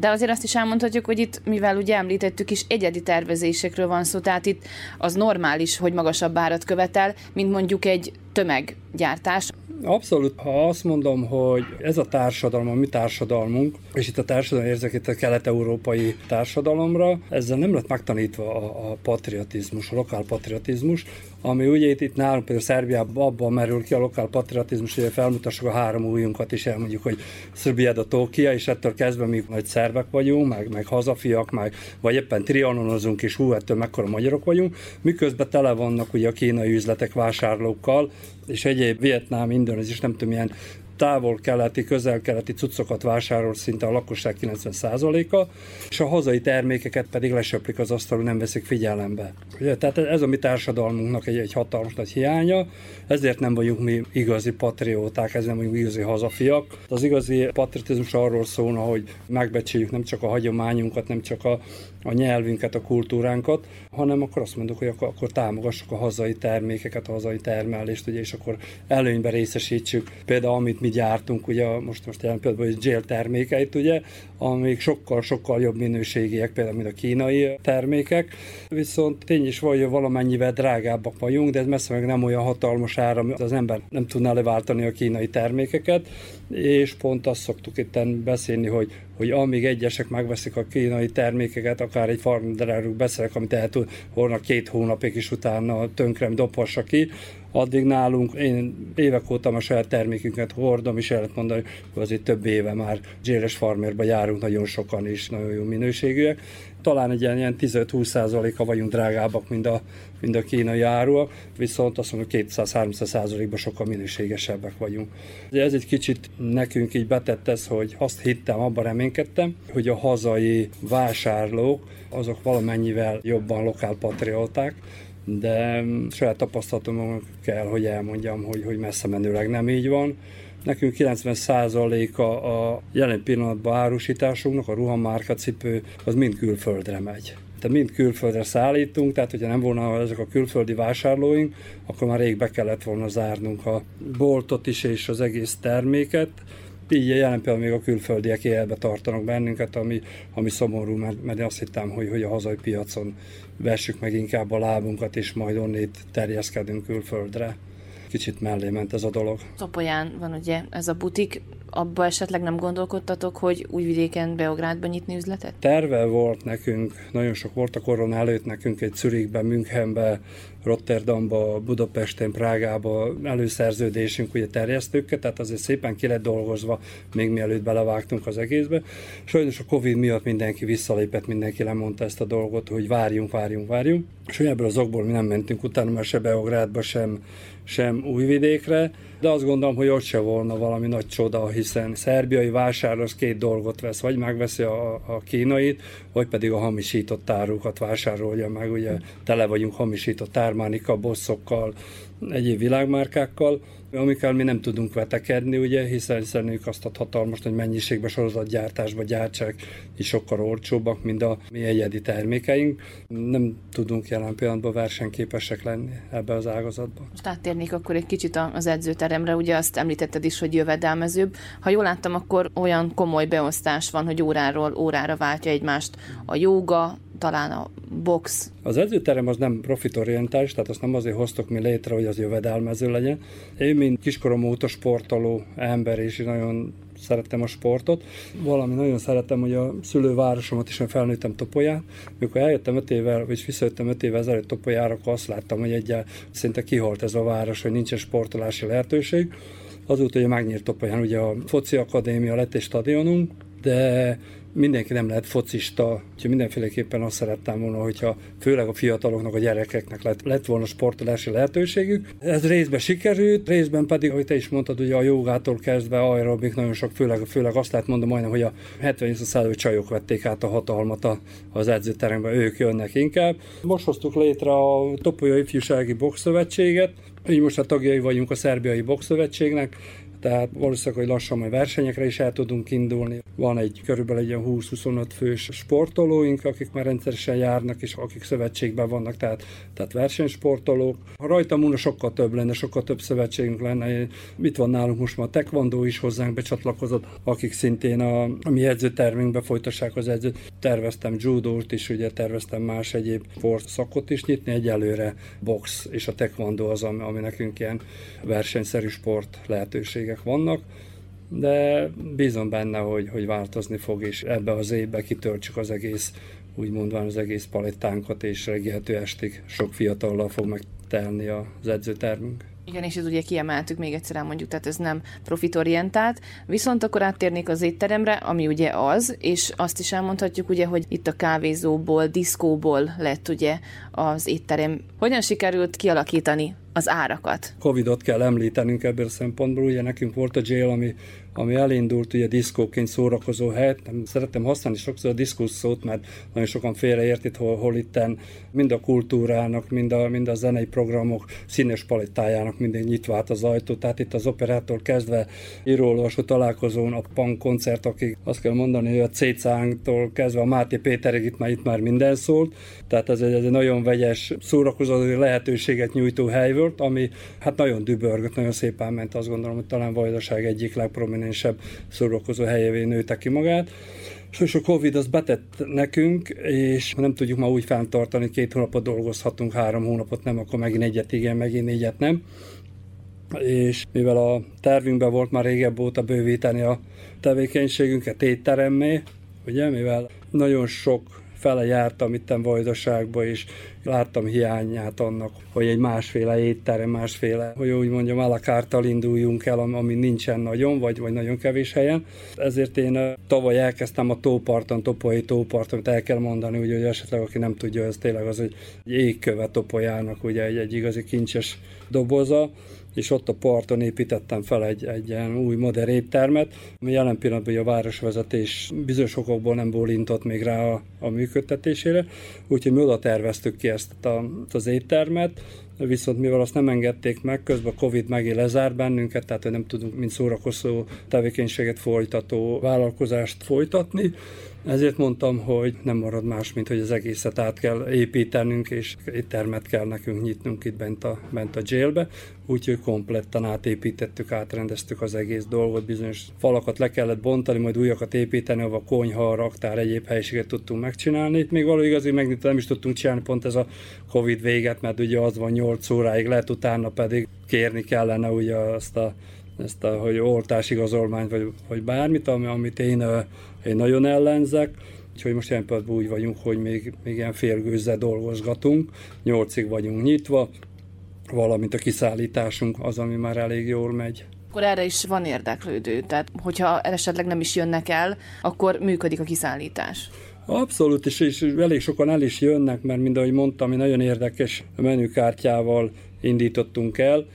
De azért azt is elmondhatjuk, hogy itt, mivel ugye említettük is, egyedi tervezésekről van szó, tehát itt az normális, hogy magasabb árat követel, mint mondjuk egy tömeggyártás. Abszolút, ha azt mondom, hogy ez a társadalom, a mi társadalmunk, és itt a társadalom érzek itt a kelet-európai társadalomra, ezzel nem lett megtanítva a, a patriotizmus, a lokál patriotizmus, ami ugye itt, itt nálunk például Szerbiában abban merül ki a lokál patriotizmus, hogy felmutassuk a három újunkat, és elmondjuk, hogy Szöbied a Tókia, és ettől kezdve mi nagy szerbek vagyunk, meg, meg hazafiak, meg, vagy éppen trianonozunk, és hú, ettől mekkora magyarok vagyunk, miközben tele vannak ugye a kínai üzletek vásárlókkal, és egyéb vietnám, indonézis, nem tudom, milyen távol-keleti, közel-keleti cuccokat vásárol szinte a lakosság 90%-a, és a hazai termékeket pedig lesöplik az asztalon, nem veszik figyelembe. Ugye, tehát ez a mi társadalmunknak egy, egy hatalmas nagy hiánya, ezért nem vagyunk mi igazi patrióták, ezért nem vagyunk igazi hazafiak. Az igazi patriotizmus arról szólna, hogy megbecsüljük nem csak a hagyományunkat, nem csak a, a nyelvünket, a kultúránkat, hanem akkor azt mondjuk, hogy akkor, akkor támogassuk a hazai termékeket, a hazai termelést, ugye, és akkor előnybe részesítsük. Például amit mi gyártunk, ugye most, most jelen például hogy gel termékeit, ugye, amik sokkal-sokkal jobb minőségiek, például, mint a kínai termékek, viszont tény is vagy, hogy valamennyivel drágábbak vagyunk, de ez messze meg nem olyan hatalmas ára, az ember nem tudná leváltani a kínai termékeket, és pont azt szoktuk itt beszélni, hogy, hogy amíg egyesek megveszik a kínai termékeket, akár egy farmderelről beszélek, amit el tud volna két hónapig is utána tönkrem dobhassa ki, addig nálunk, én évek óta a saját termékünket hordom, és el lehet mondani, hogy azért több éve már Jéres Farmerba járunk nagyon sokan is, nagyon jó minőségűek. Talán egy ilyen, ilyen 15-20%-a vagyunk drágábbak, mint a, mint a kínai áruak, viszont azt mondom, 200-300%-ban sokkal minőségesebbek vagyunk. Ez egy kicsit nekünk így betett ez, hogy azt hittem, abban reménykedtem, hogy a hazai vásárlók azok valamennyivel jobban lokálpatrióták, de saját tapasztalatom kell, hogy elmondjam, hogy, hogy messze menőleg nem így van. Nekünk 90%-a a jelen pillanatban árusításunknak, a ruhamárka cipő, az mind külföldre megy. Tehát mind külföldre szállítunk, tehát hogyha nem volna ezek a külföldi vásárlóink, akkor már rég be kellett volna zárnunk a boltot is és az egész terméket. Így jelen például még a külföldiek élbe tartanak bennünket, ami, ami szomorú, mert, mert azt hittem, hogy, hogy a hazai piacon vessük meg inkább a lábunkat, és majd onnét terjeszkedünk külföldre. Kicsit mellé ment ez a dolog. Topolyán van ugye ez a butik, abba esetleg nem gondolkodtatok, hogy újvidéken, Beográdban nyitni üzletet? Terve volt nekünk, nagyon sok volt a korona előtt nekünk egy Zürichben, Münchenbe, Rotterdamba, Budapesten, Prágába előszerződésünk ugye terjesztőkkel, tehát azért szépen ki lett dolgozva, még mielőtt belevágtunk az egészbe. Sajnos a Covid miatt mindenki visszalépett, mindenki lemondta ezt a dolgot, hogy várjunk, várjunk, várjunk. És ebből az okból mi nem mentünk utána már se Beográdba, sem, sem Újvidékre, de azt gondolom, hogy ott se volna valami nagy csoda, hiszen szerbiai vásárló az két dolgot vesz, vagy megveszi a, a kínait, vagy pedig a hamisított árukat vásárolja meg, ugye tele vagyunk hamisított ármánika, bosszokkal, egyéb világmárkákkal, amikkel mi nem tudunk vetekedni, ugye, hiszen, hiszen ők azt a hatalmas nagy mennyiségben sorozatgyártásba gyártsák, és sokkal olcsóbbak, mint a mi egyedi termékeink. Nem tudunk jelen pillanatban versenyképesek lenni ebbe az ágazatban. Most áttérnék akkor egy kicsit az edzőteremre, ugye azt említetted is, hogy jövedelmezőbb. Ha jól láttam, akkor olyan komoly beosztás van, hogy óráról órára váltja egymást a jóga, talán a box. Az edzőterem az nem profitorientális, tehát azt nem azért hoztok mi létre, hogy az jövedelmező legyen. Én, mint kiskorom óta sportoló ember, és nagyon szerettem a sportot. Valami nagyon szeretem, hogy a szülővárosomat is, felnőttem Topolyán. Mikor eljöttem öt évvel, vagy visszajöttem öt évvel ezelőtt Topolyára, akkor azt láttam, hogy egyel szinte kihalt ez a város, hogy nincsen sportolási lehetőség. Azóta ugye megnyílt Topolyán ugye a foci akadémia lett és stadionunk, de mindenki nem lehet focista, úgyhogy mindenféleképpen azt szerettem volna, hogyha főleg a fiataloknak, a gyerekeknek lett, lett volna sportolási lehetőségük. Ez részben sikerült, részben pedig, ahogy te is mondtad, ugye a jogától kezdve aerobik nagyon sok, főleg, főleg azt lehet mondani majdnem, hogy a 70 csajok vették át a hatalmat az edzőteremben, ők jönnek inkább. Most hoztuk létre a Topolyai Ifjúsági Boxszövetséget, Így most a tagjai vagyunk a Szerbiai Bokszövetségnek, tehát valószínűleg, hogy lassan majd versenyekre is el tudunk indulni. Van egy körülbelül egy 20-25 fős sportolóink, akik már rendszeresen járnak, és akik szövetségben vannak, tehát, tehát versenysportolók. Ha rajta múlna sokkal több lenne, sokkal több szövetségünk lenne. Itt van nálunk most már a taekwondo is hozzánk becsatlakozott, akik szintén a, a mi edzőtermünkbe folytassák az edzőt. Terveztem judót is, ugye terveztem más egyéb szakot is nyitni, egyelőre box és a taekwondo az, ami, ami nekünk ilyen versenyszerű sport lehetőségek vannak, de bízom benne, hogy, hogy változni fog, és ebbe az évbe kitöltsük az egész, úgy mondván az egész palettánkat, és reggeltő estig sok fiatallal fog megtelni az edzőtermünk. Igen, és ez ugye kiemeltük még egyszer mondjuk, tehát ez nem profitorientált, viszont akkor áttérnék az étteremre, ami ugye az, és azt is elmondhatjuk ugye, hogy itt a kávézóból, diszkóból lett ugye az étterem. Hogyan sikerült kialakítani az árakat? Covidot kell említenünk ebből a szempontból, ugye nekünk volt a jail, ami ami elindult ugye diszkóként szórakozó hely. Nem szeretem használni sokszor a diszkó szót, mert nagyon sokan félreértik, hol, hol itten mind a kultúrának, mind a, mind a zenei programok színes palettájának minden nyitva át az ajtó. Tehát itt az operától kezdve írólvasó találkozón, a punk koncert, akik azt kell mondani, hogy a Cécánktól kezdve a Máté Péterig itt már, itt már minden szólt. Tehát ez egy, ez egy nagyon vegyes szórakozó lehetőséget nyújtó hely volt, ami hát nagyon dübörgött, nagyon szépen ment, azt gondolom, hogy talán Vajdaság egyik legprominensebb szórakozó helyevé nőtte ki magát. És a Covid az betett nekünk, és nem tudjuk ma úgy fenntartani, két hónapot dolgozhatunk, három hónapot nem, akkor megint egyet igen, megint négyet nem. És mivel a tervünkben volt már régebb óta bővíteni a tevékenységünket étteremmé, ugye, mivel nagyon sok fele jártam itten Vajdaságba, és láttam hiányát annak, hogy egy másféle étterem, másféle, hogy úgy mondjam, alakártal induljunk el, ami nincsen nagyon, vagy, vagy nagyon kevés helyen. Ezért én tavaly elkezdtem a tóparton, topolyai tóparton, el kell mondani, ugye, hogy esetleg aki nem tudja, ez tényleg az, egy égkövet topolyának, ugye egy, egy igazi kincses doboza, és ott a parton építettem fel egy, egy ilyen új modern éttermet, ami jelen pillanatban a városvezetés bizonyos okokból nem bólintott még rá a, a működtetésére, úgyhogy mi oda terveztük ki ezt a, az éttermet, viszont mivel azt nem engedték meg, közben a Covid megé lezár bennünket, tehát nem tudunk mint szórakozó tevékenységet folytató vállalkozást folytatni, ezért mondtam, hogy nem marad más, mint hogy az egészet át kell építenünk, és éttermet kell nekünk nyitnunk itt bent a, bent a jailbe, úgyhogy kompletten átépítettük, átrendeztük az egész dolgot, bizonyos falakat le kellett bontani, majd újakat építeni, ahol konyha, raktár, egyéb helyiséget tudtunk megcsinálni. Még való igazi megnyit nem is tudtunk csinálni pont ez a Covid véget, mert ugye az van 8 óráig, lehet utána pedig kérni kellene ugye azt a ezt a, hogy oltásigazolmányt, vagy, vagy bármit, ami, amit én, én nagyon ellenzek. Úgyhogy most ilyen pillanatban úgy vagyunk, hogy még, még ilyen félgőzzel dolgozgatunk, nyolcig vagyunk nyitva, valamint a kiszállításunk az, ami már elég jól megy. Akkor erre is van érdeklődő, tehát hogyha esetleg nem is jönnek el, akkor működik a kiszállítás. Abszolút, és, és elég sokan el is jönnek, mert mind ahogy mondtam, mi nagyon érdekes menükártyával indítottunk el,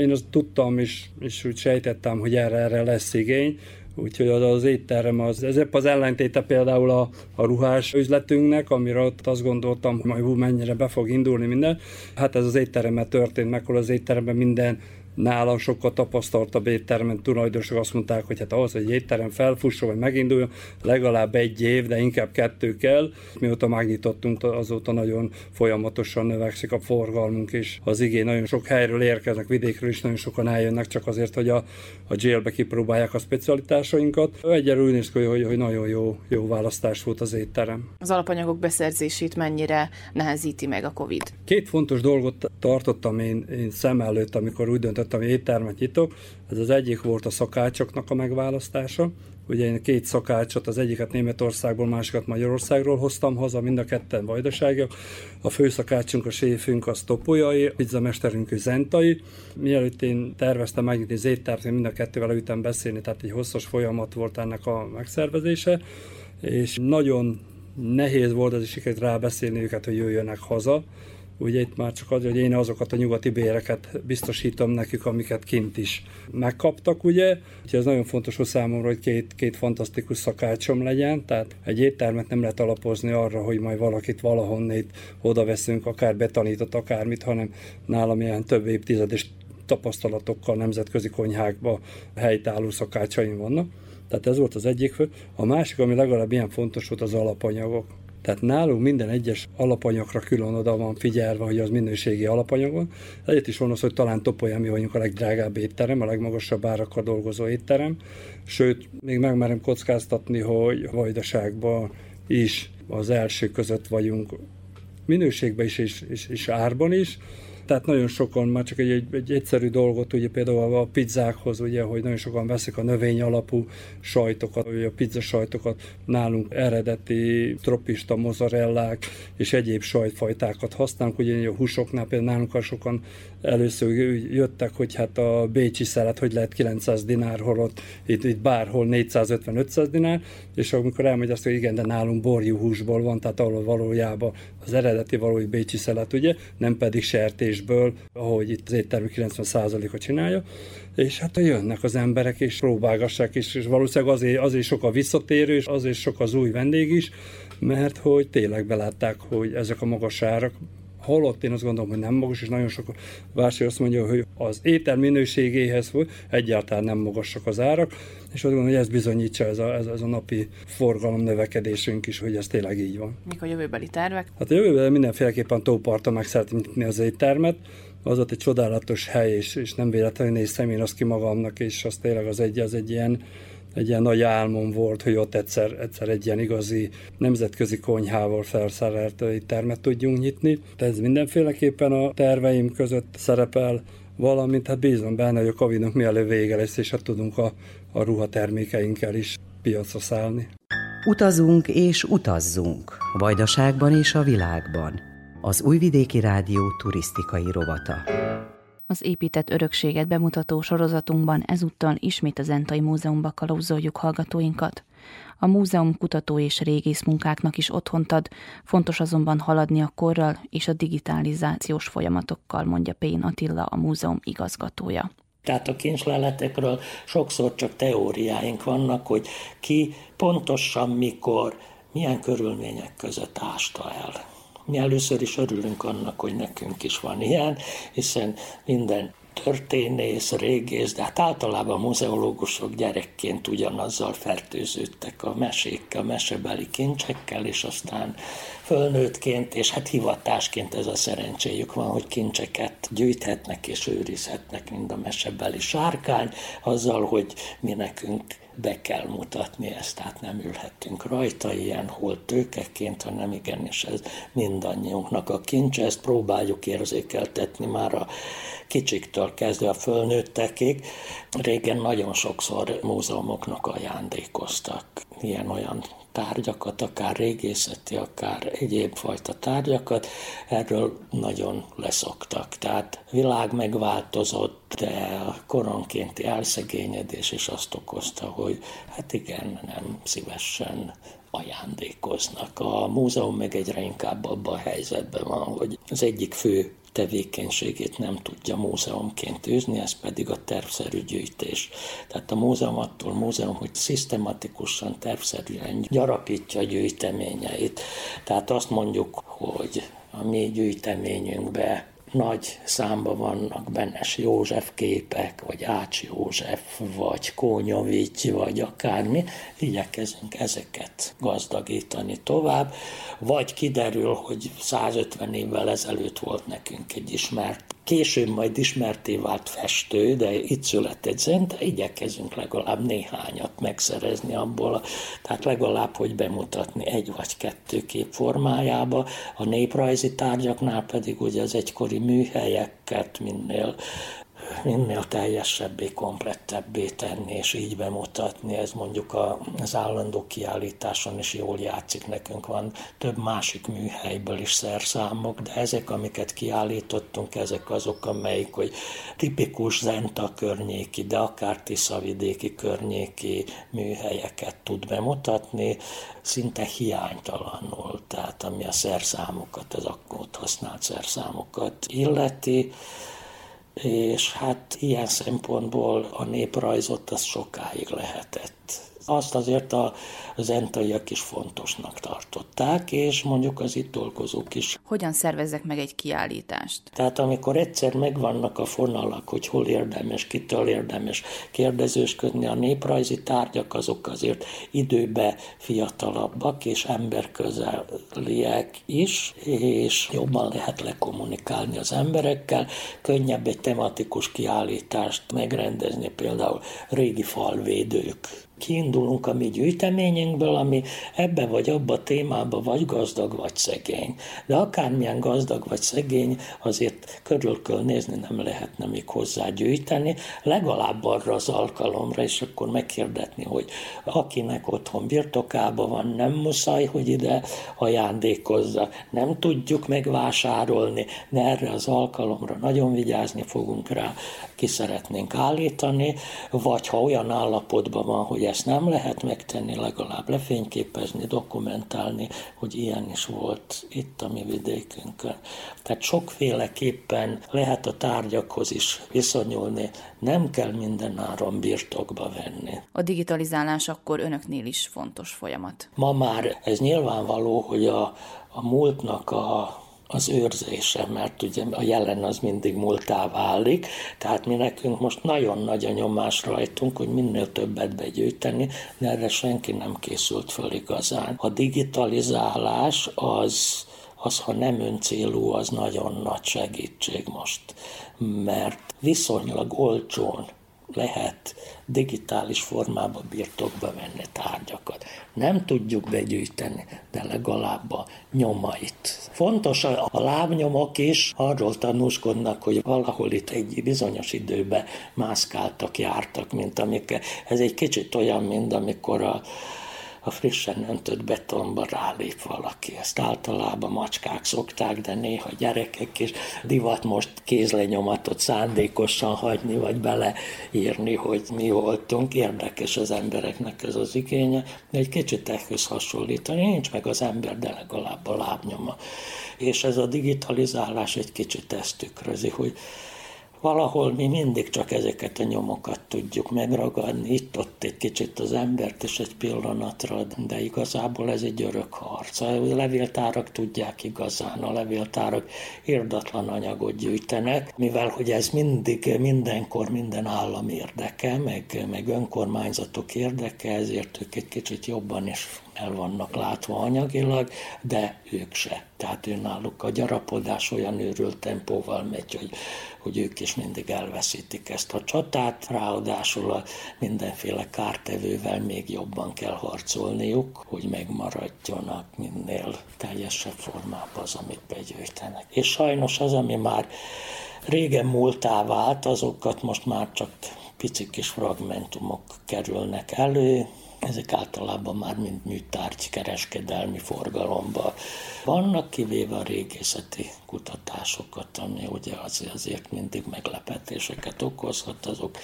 én azt tudtam, és, és úgy sejtettem, hogy erre, erre lesz igény, úgyhogy az, az étterem az, ez az ellentéte például a, a ruhás üzletünknek, amire ott azt gondoltam, hogy majd mennyire be fog indulni minden. Hát ez az étteremmel történt meg, ahol az étteremben minden nálam sokkal tapasztaltabb éttermen tulajdonosok azt mondták, hogy hát ahhoz, hogy egy étterem felfusson, vagy meginduljon, legalább egy év, de inkább kettő kell. Mióta megnyitottunk, azóta nagyon folyamatosan növekszik a forgalmunk, és az igény nagyon sok helyről érkeznek, vidékről is nagyon sokan eljönnek, csak azért, hogy a, a jailbe kipróbálják a specialitásainkat. Egyelőre úgy néz ki, hogy, hogy nagyon jó, jó választás volt az étterem. Az alapanyagok beszerzését mennyire nehezíti meg a COVID? Két fontos dolgot tartottam én, én szem előtt, amikor úgy döntött döntöttem, hogy éttermet nyitok. Ez az egyik volt a szakácsoknak a megválasztása. Ugye én két szakácsot, az egyiket Németországból, másikat Magyarországról hoztam haza, mind a ketten vajdaságok. A főszakácsunk, a séfünk az topolyai, a pizzamesterünk zentai. Mielőtt én terveztem megnyitni az éttert, én mind a kettővel ütem beszélni, tehát egy hosszas folyamat volt ennek a megszervezése, és nagyon nehéz volt az is sikerült rábeszélni őket, hogy jöjjönek haza Ugye itt már csak az, hogy én azokat a nyugati béreket biztosítom nekik, amiket kint is megkaptak, ugye. Úgyhogy ez nagyon fontos hogy számomra, hogy két, két fantasztikus szakácsom legyen, tehát egy éttermet nem lehet alapozni arra, hogy majd valakit valahonnét oda veszünk, akár betanított, akármit, hanem nálam ilyen több évtizedes tapasztalatokkal nemzetközi konyhákba helytálló szakácsaim vannak. Tehát ez volt az egyik fő. A másik, ami legalább ilyen fontos volt, az alapanyagok. Tehát nálunk minden egyes alapanyagra külön oda van figyelve, hogy az minőségi alapanyagon. Egyet is van az, hogy talán Topolyán mi vagyunk a legdrágább étterem, a legmagasabb árakkal dolgozó étterem. Sőt, még megmerem kockáztatni, hogy Vajdaságban is az első között vagyunk minőségben is és, és, és árban is tehát nagyon sokan már csak egy, egy, egy egyszerű dolgot, ugye például a pizzákhoz, ugye, hogy nagyon sokan veszik a növény alapú sajtokat, ugye a pizza sajtokat, nálunk eredeti tropista mozzarellák és egyéb sajtfajtákat használunk, ugye a húsoknál például nálunk sokan először jöttek, hogy hát a bécsi szelet, hogy lehet 900 dinár, holott itt, itt bárhol 450-500 dinár, és amikor elmegy azt, hogy igen, de nálunk borjú húsból van, tehát ahol valójában az eredeti valói bécsi szelet, ugye, nem pedig sertésből, ahogy itt az éttermi 90%-a csinálja, és hát jönnek az emberek, és próbálgassák, és, és valószínűleg azért, azért sok a visszatérő, és azért sok az új vendég is, mert hogy tényleg belátták, hogy ezek a magas árak holott én azt gondolom, hogy nem magas, és nagyon sok vásárló azt mondja, hogy az étel minőségéhez egyáltalán nem magasak az árak, és azt gondolom, hogy ez bizonyítsa ez a, ez, ez a napi forgalom növekedésünk is, hogy ez tényleg így van. Mik a jövőbeli tervek? Hát a jövőben mindenféleképpen tóparton meg szeretném nyitni az éttermet, az ott egy csodálatos hely, és, és nem véletlenül néztem én azt ki magamnak, és az tényleg az egy, az egy ilyen egy ilyen nagy álmom volt, hogy ott egyszer, egyszer egy ilyen igazi nemzetközi konyhával felszerelt termet tudjunk nyitni. De ez mindenféleképpen a terveim között szerepel, valamint hát bízom benne, hogy a Covid-nak mielőbb vége lesz, és hát tudunk a, a ruhatermékeinkkel is piacra szállni. Utazunk és utazzunk, Vajdaságban és a világban. Az Újvidéki Rádió turisztikai rovata. Az épített örökséget bemutató sorozatunkban ezúttal ismét a Zentai Múzeumba kalauzoljuk hallgatóinkat. A múzeum kutató és régész munkáknak is otthont ad, fontos azonban haladni a korral és a digitalizációs folyamatokkal, mondja Pén Attila, a múzeum igazgatója. Tehát a kincsleletekről sokszor csak teóriáink vannak, hogy ki pontosan mikor, milyen körülmények között ásta el. Mi először is örülünk annak, hogy nekünk is van ilyen, hiszen minden történész, régész, de hát általában muzeológusok gyerekként ugyanazzal fertőződtek a mesékkel, mesebeli kincsekkel, és aztán fölnőttként, és hát hivatásként ez a szerencséjük van, hogy kincseket gyűjthetnek és őrizhetnek, mint a mesebeli sárkány, azzal, hogy mi nekünk be kell mutatni ezt, tehát nem ülhetünk rajta ilyen hol tőkeként, hanem igenis ez mindannyiunknak a kincs, ezt próbáljuk érzékeltetni már a kicsiktől kezdve a fölnőttekig. Régen nagyon sokszor múzeumoknak ajándékoztak ilyen-olyan tárgyakat, akár régészeti, akár egyéb fajta tárgyakat, erről nagyon leszoktak. Tehát világ megváltozott, de a koronkénti elszegényedés is azt okozta, hogy hát igen, nem szívesen ajándékoznak. A múzeum meg egyre inkább abban a helyzetben van, hogy az egyik fő tevékenységét nem tudja múzeumként űzni, ez pedig a tervszerű gyűjtés. Tehát a múzeum attól múzeum, hogy szisztematikusan, tervszerűen gyarapítja a gyűjteményeit. Tehát azt mondjuk, hogy a mi gyűjteményünkbe nagy számban vannak Benes József képek, vagy Ács József, vagy Kónyovics, vagy akármi, igyekezünk ezeket gazdagítani tovább, vagy kiderül, hogy 150 évvel ezelőtt volt nekünk egy ismert később majd ismerté vált festő, de itt született zen, de igyekezünk legalább néhányat megszerezni abból, tehát legalább, hogy bemutatni egy vagy kettő kép formájába, a néprajzi tárgyaknál pedig ugye az egykori műhelyeket minél minél teljesebbé, komplettebbé tenni, és így bemutatni. Ez mondjuk az állandó kiállításon is jól játszik. Nekünk van több másik műhelyből is szerszámok, de ezek, amiket kiállítottunk, ezek azok, amelyik, hogy tipikus Zenta környéki, de akár Tiszavidéki környéki műhelyeket tud bemutatni, szinte hiánytalanul, tehát ami a szerszámokat, az akkor használt szerszámokat illeti, és hát ilyen szempontból a néprajzot az sokáig lehetett azt azért a zentaiak is fontosnak tartották, és mondjuk az itt dolgozók is. Hogyan szervezzek meg egy kiállítást? Tehát amikor egyszer megvannak a fonalak, hogy hol érdemes, kitől érdemes kérdezősködni, a néprajzi tárgyak azok azért időbe fiatalabbak és emberközeliek is, és jobban lehet lekommunikálni az emberekkel, könnyebb egy tematikus kiállítást megrendezni, például régi falvédők kiindulunk a mi gyűjteményünkből, ami ebbe vagy abba a témába vagy gazdag, vagy szegény. De akármilyen gazdag vagy szegény, azért körül kell nézni, nem lehetne még hozzá gyűjteni, legalább arra az alkalomra, és akkor megkérdetni, hogy akinek otthon birtokában van, nem muszáj, hogy ide ajándékozza, nem tudjuk megvásárolni, de erre az alkalomra nagyon vigyázni fogunk rá, ki szeretnénk állítani, vagy ha olyan állapotban van, hogy ezt nem lehet megtenni, legalább lefényképezni, dokumentálni, hogy ilyen is volt itt a mi vidékünkön. Tehát sokféleképpen lehet a tárgyakhoz is viszonyulni, nem kell minden áron birtokba venni. A digitalizálás akkor önöknél is fontos folyamat. Ma már ez nyilvánvaló, hogy a, a múltnak a az őrzése, mert ugye a jelen az mindig múltá válik, tehát mi nekünk most nagyon nagy a nyomás rajtunk, hogy minél többet begyűjteni, de erre senki nem készült föl igazán. A digitalizálás az, az ha nem öncélú, az nagyon nagy segítség most, mert viszonylag olcsón lehet digitális formába birtokba venni tárgyakat. Nem tudjuk begyűjteni, de legalább a nyomait. Fontos a lábnyomok is, arról tanúskodnak, hogy valahol itt egy bizonyos időben mászkáltak, jártak, mint amikor ez egy kicsit olyan, mint amikor a a frissen öntött betonba rálép valaki. Ezt általában macskák szokták, de néha gyerekek is divat most kézlenyomatot szándékosan hagyni, vagy beleírni, hogy mi voltunk. Érdekes az embereknek ez az igénye, egy kicsit ehhez hasonlítani. Nincs meg az ember, de legalább a lábnyoma. És ez a digitalizálás egy kicsit ezt tükrözi, hogy valahol mi mindig csak ezeket a nyomokat tudjuk megragadni, itt-ott egy kicsit az embert is egy pillanatra, de igazából ez egy örök harc. A levéltárak tudják igazán, a levéltárak érdatlan anyagot gyűjtenek, mivel hogy ez mindig, mindenkor minden állam érdeke, meg, meg önkormányzatok érdeke, ezért ők egy kicsit jobban is el vannak látva anyagilag, de ők se. Tehát ő náluk a gyarapodás olyan őrült tempóval megy, hogy, hogy ők is mindig elveszítik ezt a csatát, ráadásul a mindenféle kártevővel még jobban kell harcolniuk, hogy megmaradjanak minél teljesebb formában az, amit begyűjtenek. És sajnos az, ami már régen múltá vált, azokat most már csak pici kis fragmentumok kerülnek elő, ezek általában már mind műtárgy kereskedelmi forgalomba vannak, kivéve a régészeti kutatásokat, ami ugye azért mindig meglepetéseket okozhat, azok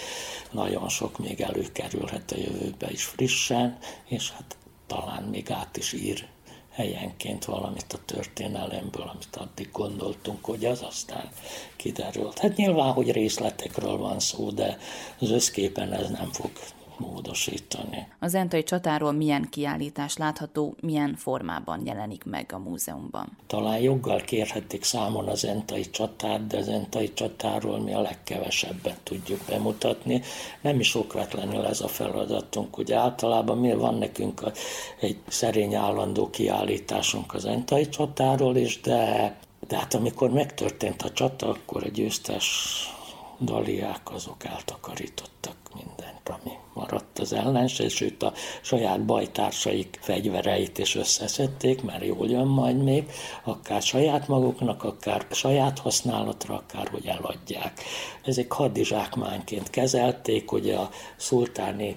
nagyon sok még előkerülhet a jövőbe is frissen, és hát talán még át is ír helyenként valamit a történelemből, amit addig gondoltunk, hogy az aztán kiderült. Hát nyilván, hogy részletekről van szó, de az összképen ez nem fog módosítani. Az Zentai csatáról milyen kiállítás látható, milyen formában jelenik meg a múzeumban? Talán joggal kérhetik számon az Zentai csatát, de az Zentai csatáról mi a legkevesebbet tudjuk bemutatni. Nem is okvetlenül ez a feladatunk, hogy általában mi van nekünk egy szerény állandó kiállításunk az Zentai csatáról is, de de hát amikor megtörtént a csata, akkor a győztes daliák azok eltakarítottak mindent, ami maradt az ellenség, sőt a saját bajtársaik fegyvereit is összeszedték, mert jól jön majd még, akár saját maguknak, akár saját használatra, akár hogy eladják. Ezek hadizsákmányként kezelték, ugye a szultáni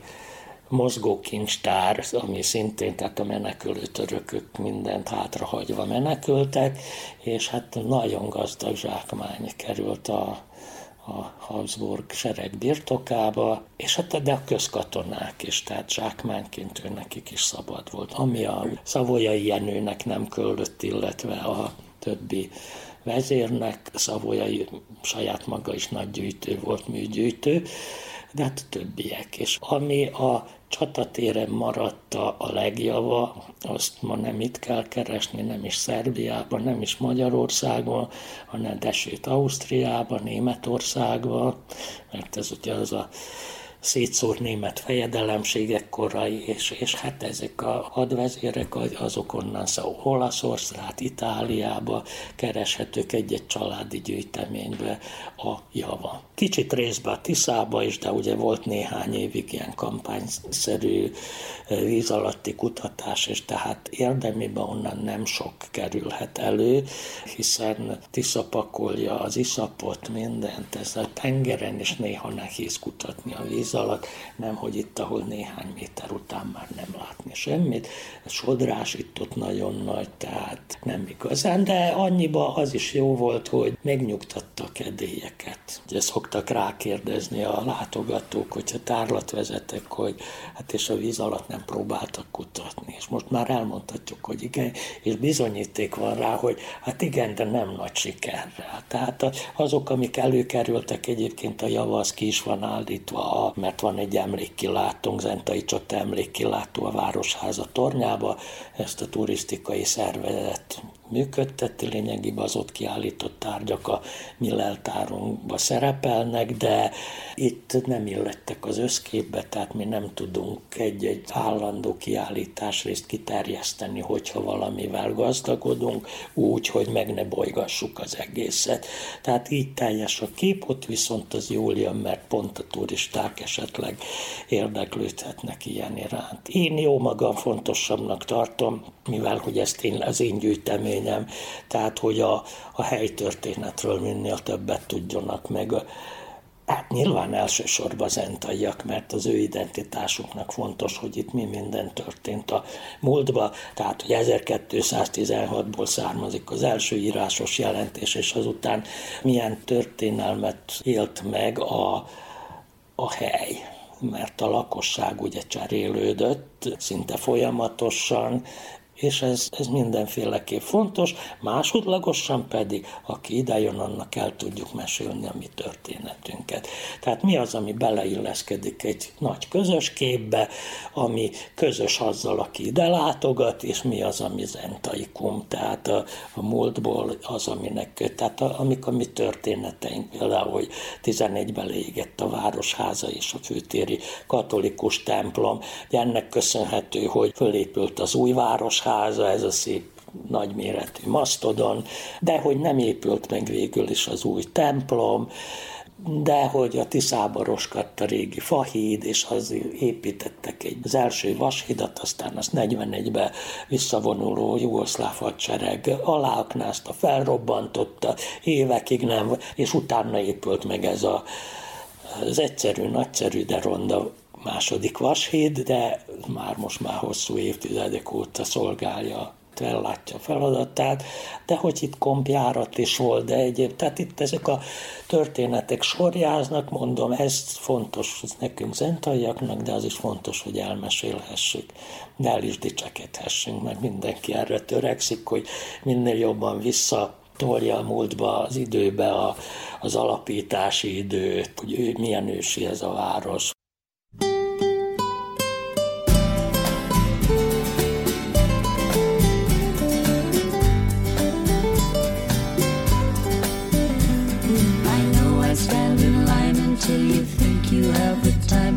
mozgókincstár, ami szintén, tehát a menekülő törökök mindent hátrahagyva menekültek, és hát nagyon gazdag zsákmány került a a Habsburg sereg birtokába, és hát de a közkatonák is, tehát zsákmányként ő nekik is szabad volt. Ami a szavolyai Jenőnek nem küldött, illetve a többi vezérnek, Szavolyai saját maga is nagy gyűjtő volt, műgyűjtő, de hát többiek is. Ami a csatatéren maradt a, a legjava, azt ma nem itt kell keresni, nem is Szerbiában, nem is Magyarországon, hanem desét Ausztriában, Németországban, mert ez ugye az a szétszórt német fejedelemségek korai, és, és hát ezek a hadvezérek azok onnan szóval Olaszország, Itáliába kereshetők egy-egy családi gyűjteménybe a java. Kicsit részben a Tiszába is, de ugye volt néhány évig ilyen kampányszerű víz alatti kutatás, és tehát érdemében onnan nem sok kerülhet elő, hiszen Tisza pakolja az iszapot, mindent, ez a tengeren is néha nehéz kutatni a víz alatt, nem hogy itt, ahol néhány méter után már nem látni semmit. A sodrás itt ott nagyon nagy, tehát nem igazán, de annyiba az is jó volt, hogy megnyugtatta a kedélyeket. Ugye szoktak rákérdezni a látogatók, hogyha tárlat vezetek, hogy hát és a víz alatt nem próbáltak kutatni. És most már elmondhatjuk, hogy igen, és bizonyíték van rá, hogy hát igen, de nem nagy sikerrel. Tehát azok, amik előkerültek egyébként a javasz ki is van állítva, mert van egy emlékkilátónk, Zentai Csata emlékkilátó a Városháza tornyába, ezt a turisztikai szervezet működteti, lényegében az ott kiállított tárgyak a mi leltárunkba szerepelnek, de itt nem illettek az összképbe, tehát mi nem tudunk egy-egy állandó kiállítás részt kiterjeszteni, hogyha valamivel gazdagodunk, úgy, hogy meg ne bolygassuk az egészet. Tehát így teljes a kép, ott viszont az jól jön, mert pont a turisták esetleg érdeklődhetnek ilyen iránt. Én jó magam fontosabbnak tartom, mivel hogy ezt én, az én gyűjteményem, tehát hogy a, a helytörténetről minél többet tudjanak meg. Hát nyilván elsősorban az entaiak, mert az ő identitásuknak fontos, hogy itt mi minden történt a múltba. Tehát, hogy 1216-ból származik az első írásos jelentés, és azután milyen történelmet élt meg a, a hely mert a lakosság ugye cserélődött szinte folyamatosan, és ez, ez mindenféleképp fontos, másodlagosan pedig, aki idejön, annak el tudjuk mesélni a mi történetünket. Tehát mi az, ami beleilleszkedik egy nagy közös képbe, ami közös azzal, aki ide látogat, és mi az, ami zentaikum, tehát a, a múltból az, aminek, tehát a, amik a mi történeteink, például, hogy 11-ben légett a Városháza és a főtéri katolikus templom, ennek köszönhető, hogy fölépült az új városháza, háza, ez a szép nagyméretű masztodon, de hogy nem épült meg végül is az új templom, de hogy a Tiszába roskadt a régi fahíd, és az építettek egy, az első vashidat, aztán az 41-ben visszavonuló jugoszláv hadsereg aláaknázta, felrobbantotta, évekig nem, és utána épült meg ez a, az egyszerű, nagyszerű, de ronda második vashíd, de már most már hosszú évtizedek óta szolgálja ellátja feladatát, de hogy itt kompjárat is volt, de egyéb, tehát itt ezek a történetek sorjáznak, mondom, ez fontos ez nekünk zentaiaknak, de az is fontos, hogy elmesélhessük, de el is dicsekedhessünk, mert mindenki erre törekszik, hogy minél jobban vissza tolja a múltba, az időbe a, az alapítási időt, hogy ő milyen ősi ez a város,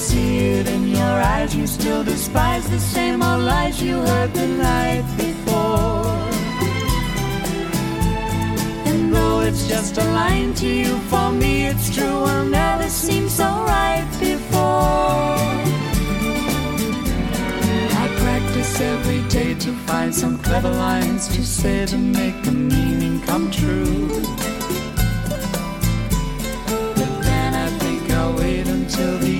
See it in your eyes, you still despise the same old lies you heard the night before. And though it's just a line to you, for me it's true, will never seem so right before. I practice every day to find some clever lines to say to make the meaning come true. But then I think I'll wait until the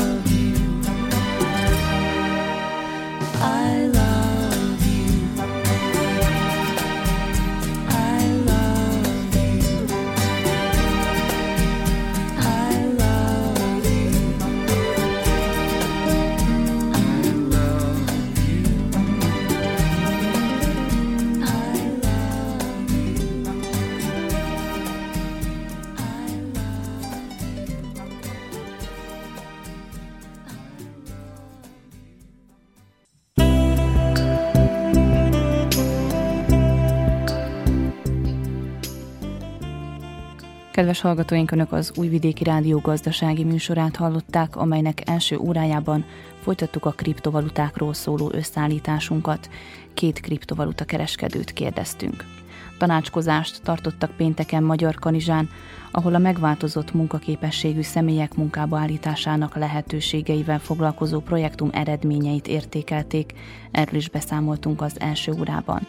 Kedves hallgatóink, Önök az Újvidéki Rádió gazdasági műsorát hallották, amelynek első órájában folytattuk a kriptovalutákról szóló összeállításunkat. Két kriptovaluta kereskedőt kérdeztünk. Tanácskozást tartottak pénteken Magyar Kanizsán, ahol a megváltozott munkaképességű személyek munkába állításának lehetőségeivel foglalkozó projektum eredményeit értékelték, erről is beszámoltunk az első órában.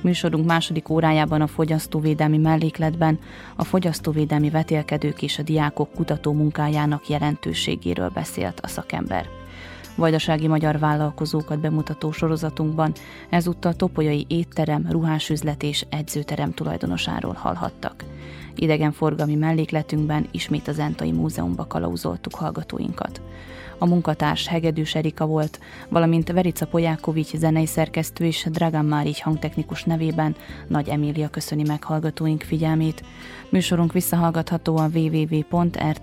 Műsorunk második órájában a fogyasztóvédelmi mellékletben a fogyasztóvédelmi vetélkedők és a diákok kutató munkájának jelentőségéről beszélt a szakember. Vajdasági magyar vállalkozókat bemutató sorozatunkban ezúttal topolyai étterem, ruhásüzlet és edzőterem tulajdonosáról hallhattak. Idegenforgalmi mellékletünkben ismét az Entai Múzeumba kalauzoltuk hallgatóinkat. A munkatárs Hegedűs Erika volt, valamint Verica Polyákovics zenei szerkesztő és Dragan Márigy hangtechnikus nevében Nagy Emília köszöni meg hallgatóink figyelmét. Műsorunk visszahallgatható a www.rtv.rs.hu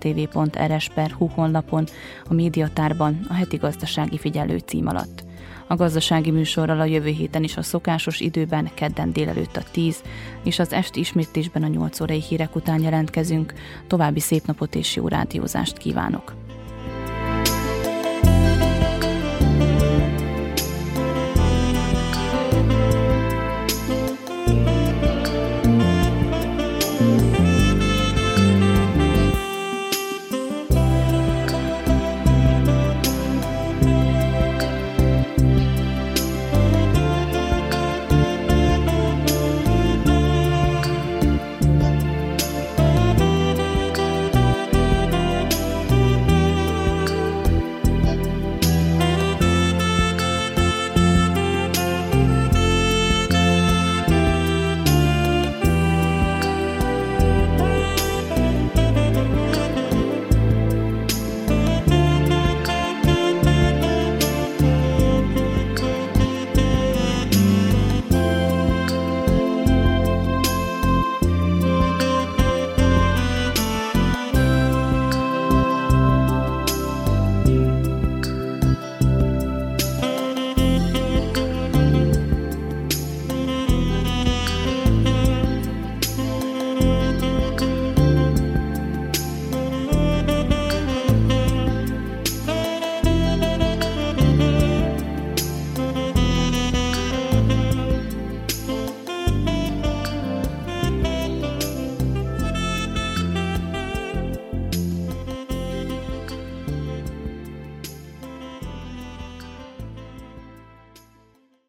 honlapon, a médiatárban, a heti gazdasági figyelő cím alatt. A gazdasági műsorral a jövő héten is a szokásos időben, kedden délelőtt a 10, és az esti ismétlésben a 8 órai hírek után jelentkezünk. További szép napot és jó rádiózást kívánok!